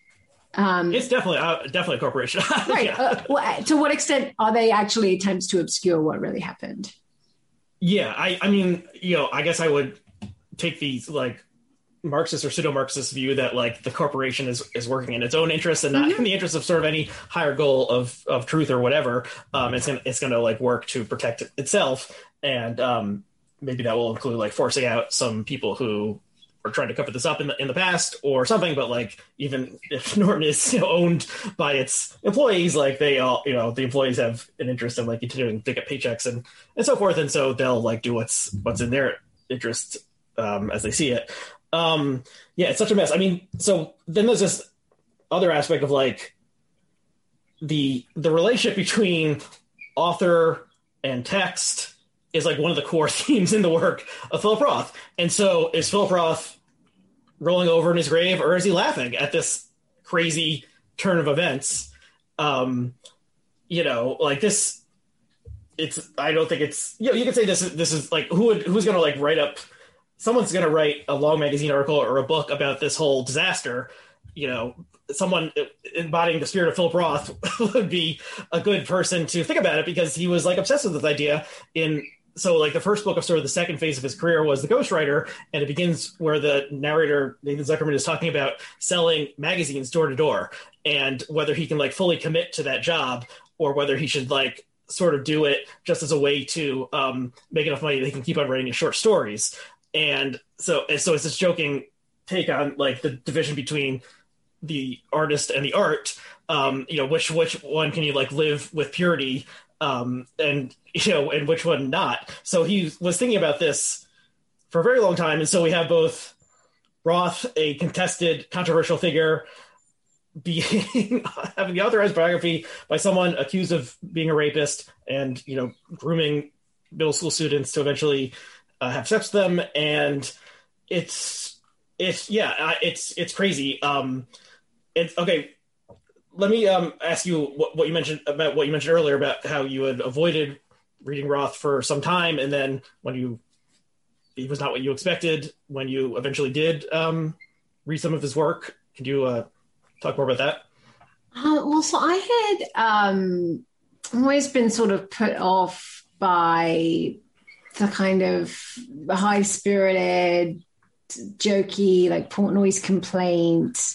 Um, it's definitely uh, definitely a corporation, right? yeah. uh, well, to what extent are they actually attempts to obscure what really happened? Yeah, I, I mean, you know, I guess I would take these like Marxist or pseudo Marxist view that like the corporation is, is working in its own interest and not mm-hmm. in the interest of sort of any higher goal of, of truth or whatever. Um, it's gonna it's gonna like work to protect itself, and um, maybe that will include like forcing out some people who are trying to cover this up in the in the past or something. But like even if Norton is you know, owned by its employees, like they all you know the employees have an interest in like continuing to get paychecks and and so forth, and so they'll like do what's what's in their interest um, as they see it. Um, yeah, it's such a mess. I mean, so then there's this other aspect of like the the relationship between author and text is like one of the core themes in the work of Philip Roth. And so is Philip Roth rolling over in his grave or is he laughing at this crazy turn of events? Um, you know, like this it's I don't think it's you know, you could say this this is like who would who's gonna like write up someone's going to write a long magazine article or a book about this whole disaster, you know, someone embodying the spirit of Philip Roth would be a good person to think about it because he was like obsessed with this idea in so like the first book of sort of the second phase of his career was the ghostwriter and it begins where the narrator nathan zuckerman is talking about selling magazines door to door and whether he can like fully commit to that job or whether he should like sort of do it just as a way to um, make enough money that he can keep on writing his short stories. And so and so it's this joking take on like the division between the artist and the art um you know which which one can you like live with purity um and you know and which one not so he was thinking about this for a very long time and so we have both roth a contested controversial figure being having the authorized biography by someone accused of being a rapist and you know grooming middle school students to eventually uh, have sex with them, and it's it's yeah, uh, it's it's crazy. Um, it's okay. Let me um ask you what, what you mentioned about what you mentioned earlier about how you had avoided reading Roth for some time, and then when you it was not what you expected when you eventually did um, read some of his work. Can you uh, talk more about that? Uh, well, so I had um, always been sort of put off by the kind of high spirited, jokey, like Portnoy's complaint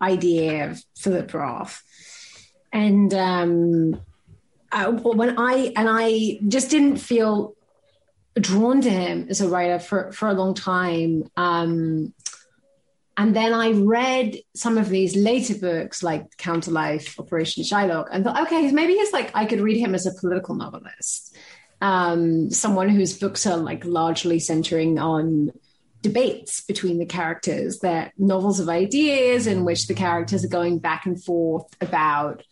idea of Philip Roth. And um, I, when I and I just didn't feel drawn to him as a writer for for a long time. Um, and then I read some of these later books like Counterlife, Operation Shylock, and thought, okay, maybe he's like I could read him as a political novelist um, someone whose books are like largely centering on debates between the characters. They're novels of ideas in which the characters are going back and forth about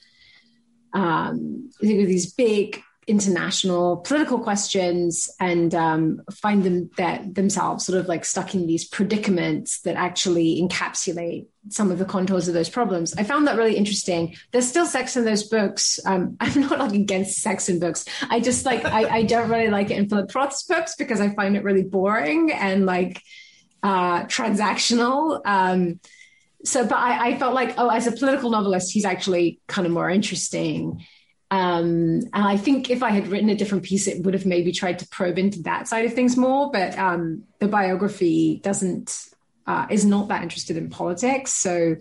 um, these big international political questions and um, find them that themselves sort of like stuck in these predicaments that actually encapsulate some of the contours of those problems. I found that really interesting. There's still sex in those books. Um, I'm not like against sex in books. I just like I, I don't really like it in Philip Roth's books because I find it really boring and like uh, transactional. Um, so, but I, I felt like, oh, as a political novelist, he's actually kind of more interesting. Um, and I think if I had written a different piece, it would have maybe tried to probe into that side of things more. But um, the biography doesn't uh, is not that interested in politics, so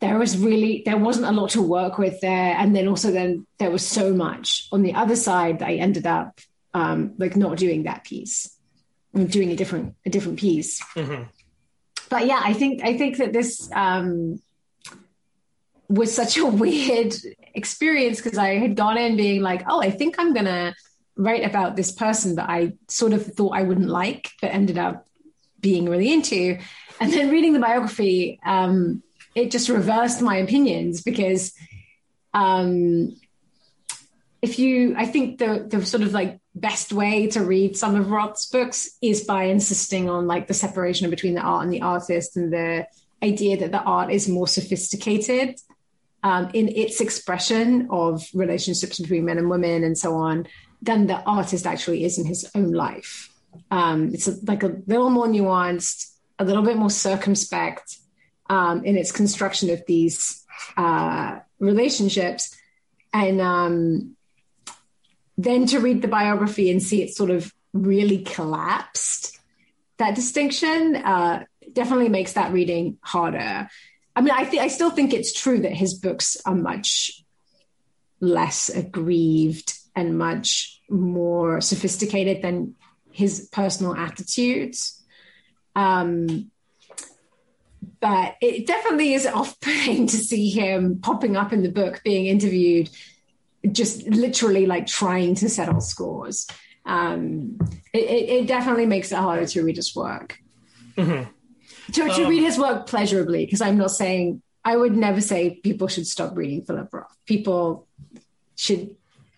there was really there wasn't a lot to work with there. And then also then there was so much on the other side that I ended up um, like not doing that piece, and doing a different a different piece. Mm-hmm. But yeah, I think I think that this um, was such a weird experience because I had gone in being like, oh, I think I'm gonna write about this person that I sort of thought I wouldn't like, but ended up being really into. And then reading the biography, um, it just reversed my opinions because um, if you, I think the the sort of like best way to read some of Roth's books is by insisting on like the separation between the art and the artist and the idea that the art is more sophisticated um, in its expression of relationships between men and women and so on than the artist actually is in his own life. Um, it's a, like a little more nuanced, a little bit more circumspect um, in its construction of these uh, relationships. And um, then to read the biography and see it sort of really collapsed, that distinction uh, definitely makes that reading harder. I mean, I think I still think it's true that his books are much less aggrieved and much more sophisticated than his personal attitudes. Um, but it definitely is off-putting to see him popping up in the book, being interviewed, just literally like trying to settle scores. Um, it, it, definitely makes it harder to read his work. Mm-hmm to, to um, read his work pleasurably, because I'm not saying I would never say people should stop reading Philip Roth. People should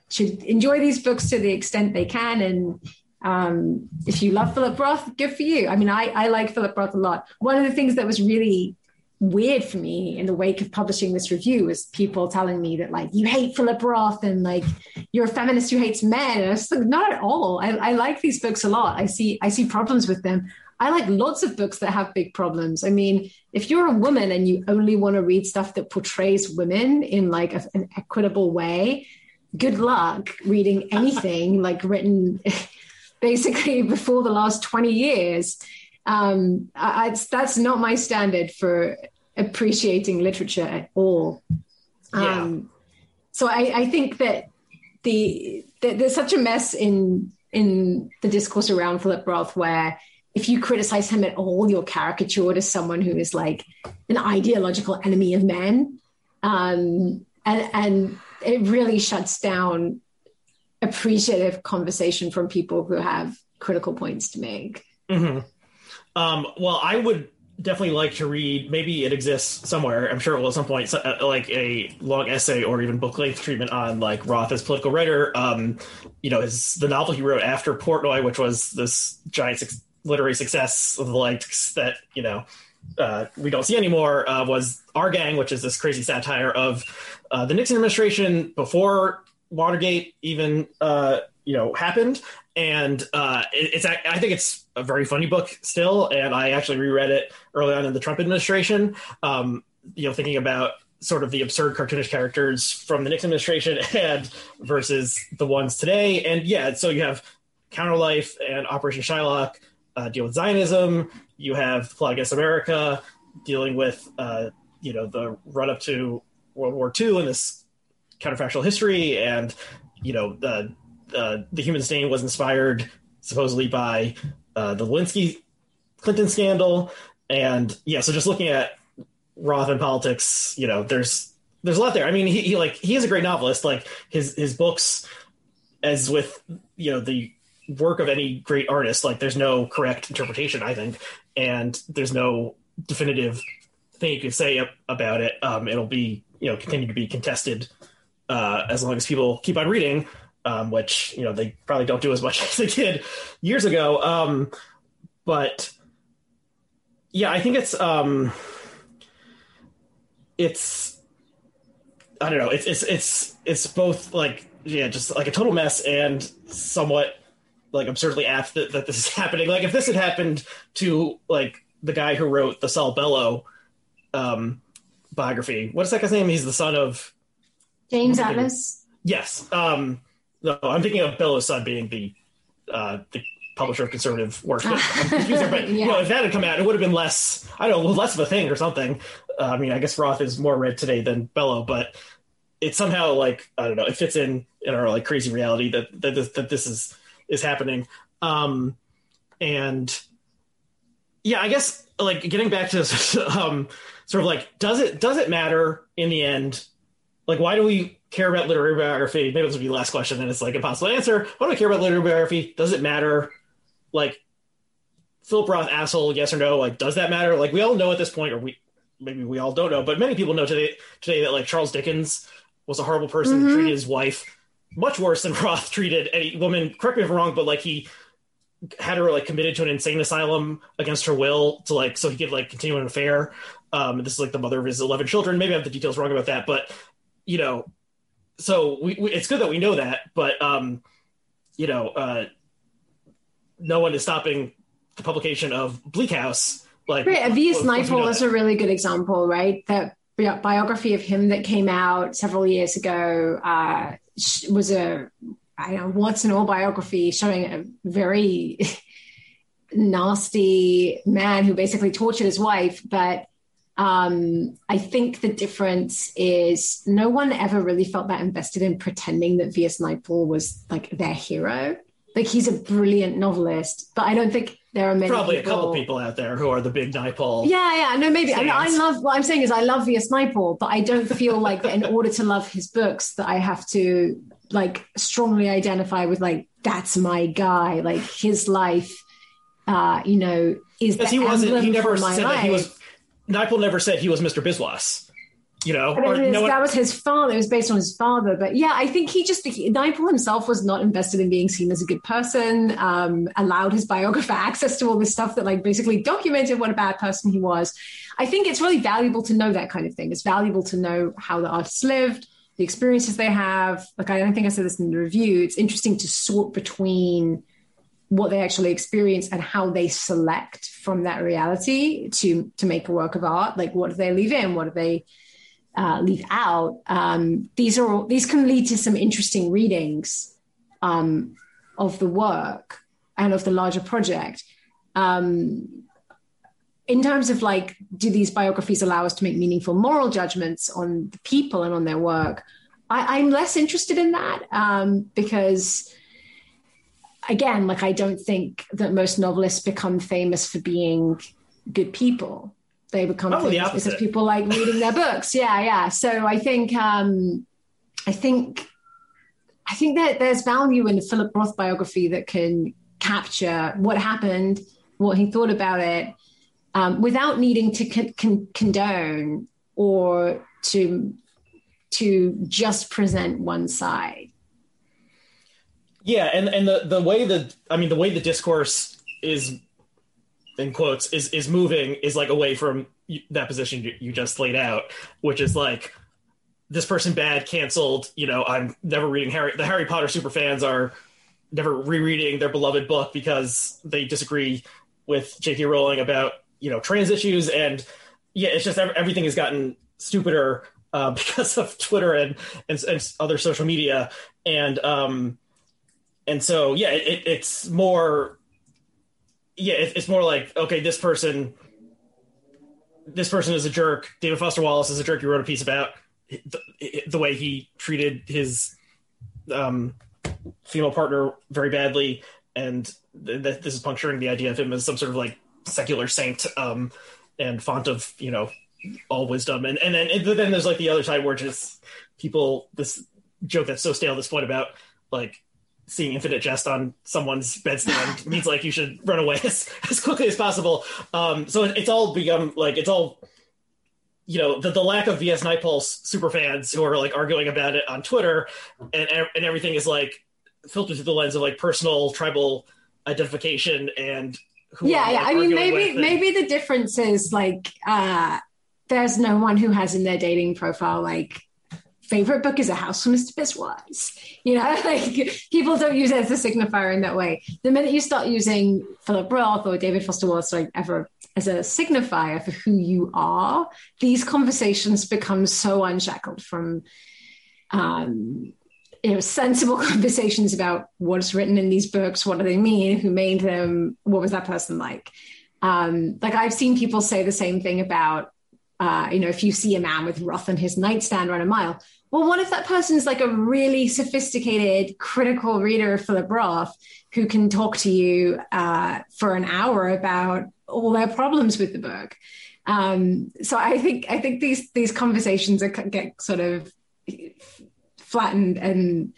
should enjoy these books to the extent they can, and um, if you love Philip Roth, good for you. I mean, I, I like Philip Roth a lot. One of the things that was really weird for me in the wake of publishing this review was people telling me that like you hate Philip Roth and like you're a feminist who hates men. And I was like, not at all. I, I like these books a lot. I see I see problems with them. I like lots of books that have big problems. I mean, if you're a woman and you only want to read stuff that portrays women in like a, an equitable way, good luck reading anything like written basically before the last 20 years. Um, I, that's not my standard for appreciating literature at all. Yeah. Um, so I, I, think that the, the there's such a mess in in the discourse around Philip Roth where if you criticize him at all, you're caricatured as someone who is like an ideological enemy of men. Um, and, and it really shuts down appreciative conversation from people who have critical points to make. Mm-hmm. Um, well, I would definitely like to read. Maybe it exists somewhere. I'm sure it will at some point. Uh, like a long essay or even book length treatment on like Roth as political writer. Um, you know, his the novel he wrote after Portnoy, which was this giant literary success of the likes that you know uh, we don't see anymore uh, was Our Gang, which is this crazy satire of uh, the Nixon administration before Watergate even uh, you know happened, and uh, it, it's I think it's a very funny book still, and I actually reread it early on in the Trump administration. Um, you know, thinking about sort of the absurd cartoonish characters from the Nixon administration and versus the ones today, and yeah, so you have Counterlife and Operation Shylock uh, deal with Zionism. You have the plot against America dealing with uh, you know the run up to World War II and this counterfactual history, and you know the the Human Stain was inspired supposedly by uh, the Lewinsky Clinton scandal, and yeah, so just looking at Roth and politics, you know, there's there's a lot there. I mean, he, he like he is a great novelist. Like his his books, as with you know the work of any great artist. Like there's no correct interpretation, I think, and there's no definitive thing you could say about it. Um, it'll be you know continue to be contested uh, as long as people keep on reading, um, which you know they probably don't do as much as they did years ago. Um, but yeah, I think it's um, it's I don't know. It's it's it's it's both like yeah, just like a total mess and somewhat like absurdly apt that, that this is happening. Like if this had happened to like the guy who wrote the Saul Bellow um, biography, what's that guy's name? He's the son of James Atlas. Yes. Um, no, I'm thinking of Bellow's son being the uh, the publisher of conservative work. But, but yeah. you know, if that had come out, it would have been less. I don't know, less of a thing or something. Uh, I mean, I guess Roth is more read today than Bellow, but it somehow like I don't know. It fits in in our like crazy reality that that this, that this is is happening. Um, and yeah, I guess like getting back to um, sort of like does it does it matter in the end? Like, why do we care about literary biography? Maybe this would be the last question, and it's like impossible to answer. Why do I care about literary biography? Does it matter? Like, Philip Roth asshole, yes or no? Like, does that matter? Like, we all know at this point, or we maybe we all don't know, but many people know today today that like Charles Dickens was a horrible person, mm-hmm. treated his wife much worse than Roth treated any woman. Correct me if I'm wrong, but like he had her like committed to an insane asylum against her will to like so he could like continue an affair. Um, this is like the mother of his eleven children. Maybe I have the details wrong about that, but you know, so we, we it's good that we know that, but um, you know, uh, no one is stopping the publication of Bleak House. Like, right. Naipaul is a really good example, right? That biography of him that came out several years ago uh, was a I know once an biography showing a very nasty man who basically tortured his wife. But um, I think the difference is no one ever really felt that invested in pretending that V.S. Naipaul was like their hero. Like he's a brilliant novelist, but I don't think there are many probably people... a couple people out there who are the big Naipaul. Yeah, yeah, no, maybe. I, mean, I, love what I'm saying is I love V.S. Naipaul, but I don't feel like that in order to love his books that I have to like strongly identify with like that's my guy like his life uh you know is because he wasn't he never said life. that he was Naipaul never said he was Mr. Biswas you know no that was his father it was based on his father but yeah i think he just Naipaul himself was not invested in being seen as a good person um, allowed his biographer access to all this stuff that like basically documented what a bad person he was i think it's really valuable to know that kind of thing it's valuable to know how the artist lived the experiences they have. Like I don't think I said this in the review. It's interesting to sort between what they actually experience and how they select from that reality to to make a work of art. Like what do they leave in? What do they uh, leave out? Um, these are these can lead to some interesting readings um, of the work and of the larger project. Um, in terms of like, do these biographies allow us to make meaningful moral judgments on the people and on their work? I, am less interested in that um, because, again, like I don't think that most novelists become famous for being good people. They become oh, famous the because people like reading their books. Yeah, yeah. So I think, um, I think, I think that there's value in a Philip Roth biography that can capture what happened, what he thought about it, um, without needing to con- con- condone or to to just present one side. Yeah, and and the the way the I mean the way the discourse is in quotes is is moving is like away from that position you, just laid out, which is like this person bad canceled. You know, I'm never reading Harry. The Harry Potter super fans are never rereading their beloved book because they disagree with J.K. Rowling about you know trans issues and yeah it's just everything has gotten stupider uh, because of twitter and, and, and other social media and um and so yeah it, it's more yeah it, it's more like okay this person this person is a jerk. David foster wallace is a jerk. You wrote a piece about the, the way he treated his um female partner very badly. And th- th- this is puncturing the idea of him as some sort of like secular saint um, and font of you know all wisdom. And and then and then there's like the other side where just people this joke that's so stale at this point about like seeing infinite jest on someone's bedstand means like you should run away as, as quickly as possible um, so it's all become like it's all you know the, the lack of vs naipaul's super fans who are like arguing about it on twitter and and everything is like filtered through the lens of like personal tribal identification and yeah, yeah. I mean, maybe maybe the difference is like uh, there's no one who has in their dating profile like favorite book is a house from Mr. Biswas. You know, like people don't use it as a signifier in that way. The minute you start using Philip Roth or David Foster Wallace like ever as a signifier for who you are, these conversations become so unshackled from um, you know sensible conversations about what's written in these books what do they mean who made them what was that person like um, like i've seen people say the same thing about uh, you know if you see a man with Roth on his nightstand run a mile well what if that person is like a really sophisticated critical reader of philip roth who can talk to you uh, for an hour about all their problems with the book. Um, so I think I think these these conversations are get sort of flattened, and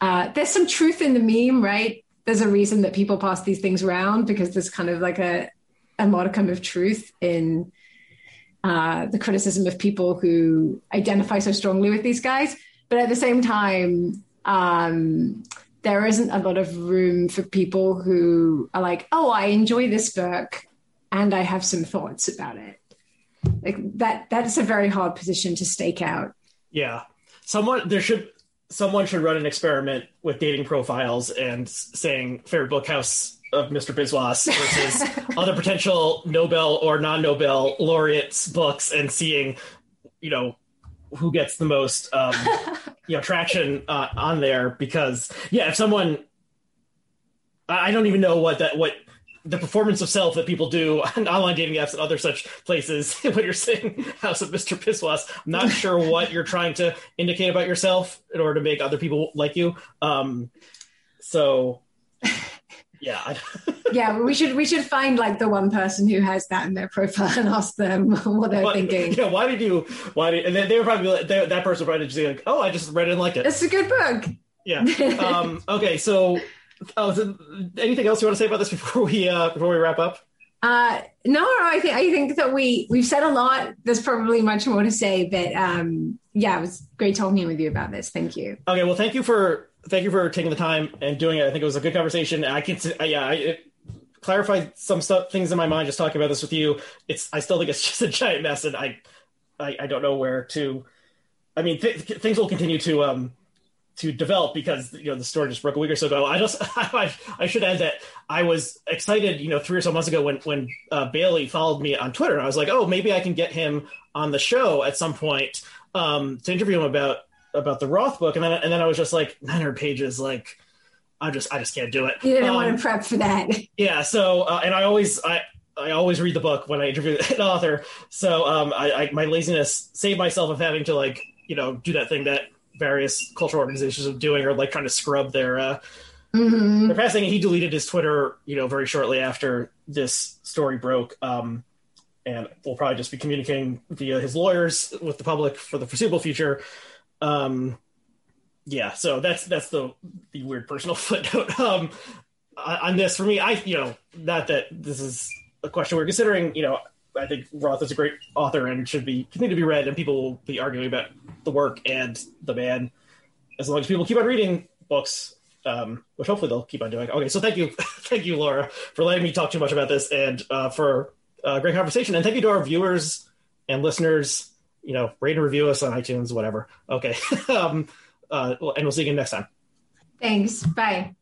uh, there's some truth in the meme, right? There's a reason that people pass these things around because there's kind of like a a modicum of truth in uh, the criticism of people who identify so strongly with these guys. But at the same time, um, there isn't a lot of room for people who are like, oh, I enjoy this book and I have some thoughts about it. Like that, that's a very hard position to stake out. Yeah. Someone, there should, someone should run an experiment with dating profiles and saying favorite book house of Mr. Biswas versus other potential Nobel or non-Nobel laureates books and seeing, you know, who gets the most um, you know traction uh, on there because yeah if someone i don't even know what that what the performance of self that people do on online dating apps and other such places when you're saying house of mr biswas i'm not sure what you're trying to indicate about yourself in order to make other people like you um so yeah. Yeah we should we should find like the one person who has that in their profile and ask them what they're thinking. yeah why did you why did and then they were probably like, they, that person probably just like oh i just read it and liked it. It's a good book. Yeah. Um okay so oh so anything else you want to say about this before we uh before we wrap up? Uh no, no i think i think that we we've said a lot. There's probably much more to say but um yeah it was great talking with you about this. Thank you. Okay well thank you for thank you for taking the time and doing it. I think it was a good conversation. I can, yeah, I clarified some stuff, things in my mind just talking about this with you. It's, I still think it's just a giant mess, and I, I, I don't know where to. I mean, th- things will continue to um to develop because you know the story just broke a week or so ago. I just I, I should add that I was excited, you know, three or so months ago when when uh, Bailey followed me on Twitter, and I was like, oh, maybe I can get him on the show at some point um, to interview him about about the Roth book, and then and then I was just like 900 pages, like I just I just can't do it. You didn't um, want to prep for that. Yeah. So uh, and I always I. I always read the book when I interview an author, so um, I, I my laziness saved myself of having to like you know do that thing that various cultural organizations are doing or like trying to scrub their uh, mm-hmm. their passing. He deleted his Twitter, you know, very shortly after this story broke. Um, and we'll probably just be communicating via his lawyers with the public for the foreseeable future. Um, yeah, so that's that's the the weird personal footnote um, on this for me. I you know not that this is a question we're considering. You know, I think Roth is a great author and should be continue to be read, and people will be arguing about the work and the man as long as people keep on reading books. Um, which hopefully they'll keep on doing. Okay, so thank you, thank you, Laura, for letting me talk too much about this and uh, for a great conversation. And thank you to our viewers and listeners you know, rate and review us on iTunes, whatever. Okay. um, uh, and we'll see you again next time. Thanks. Bye.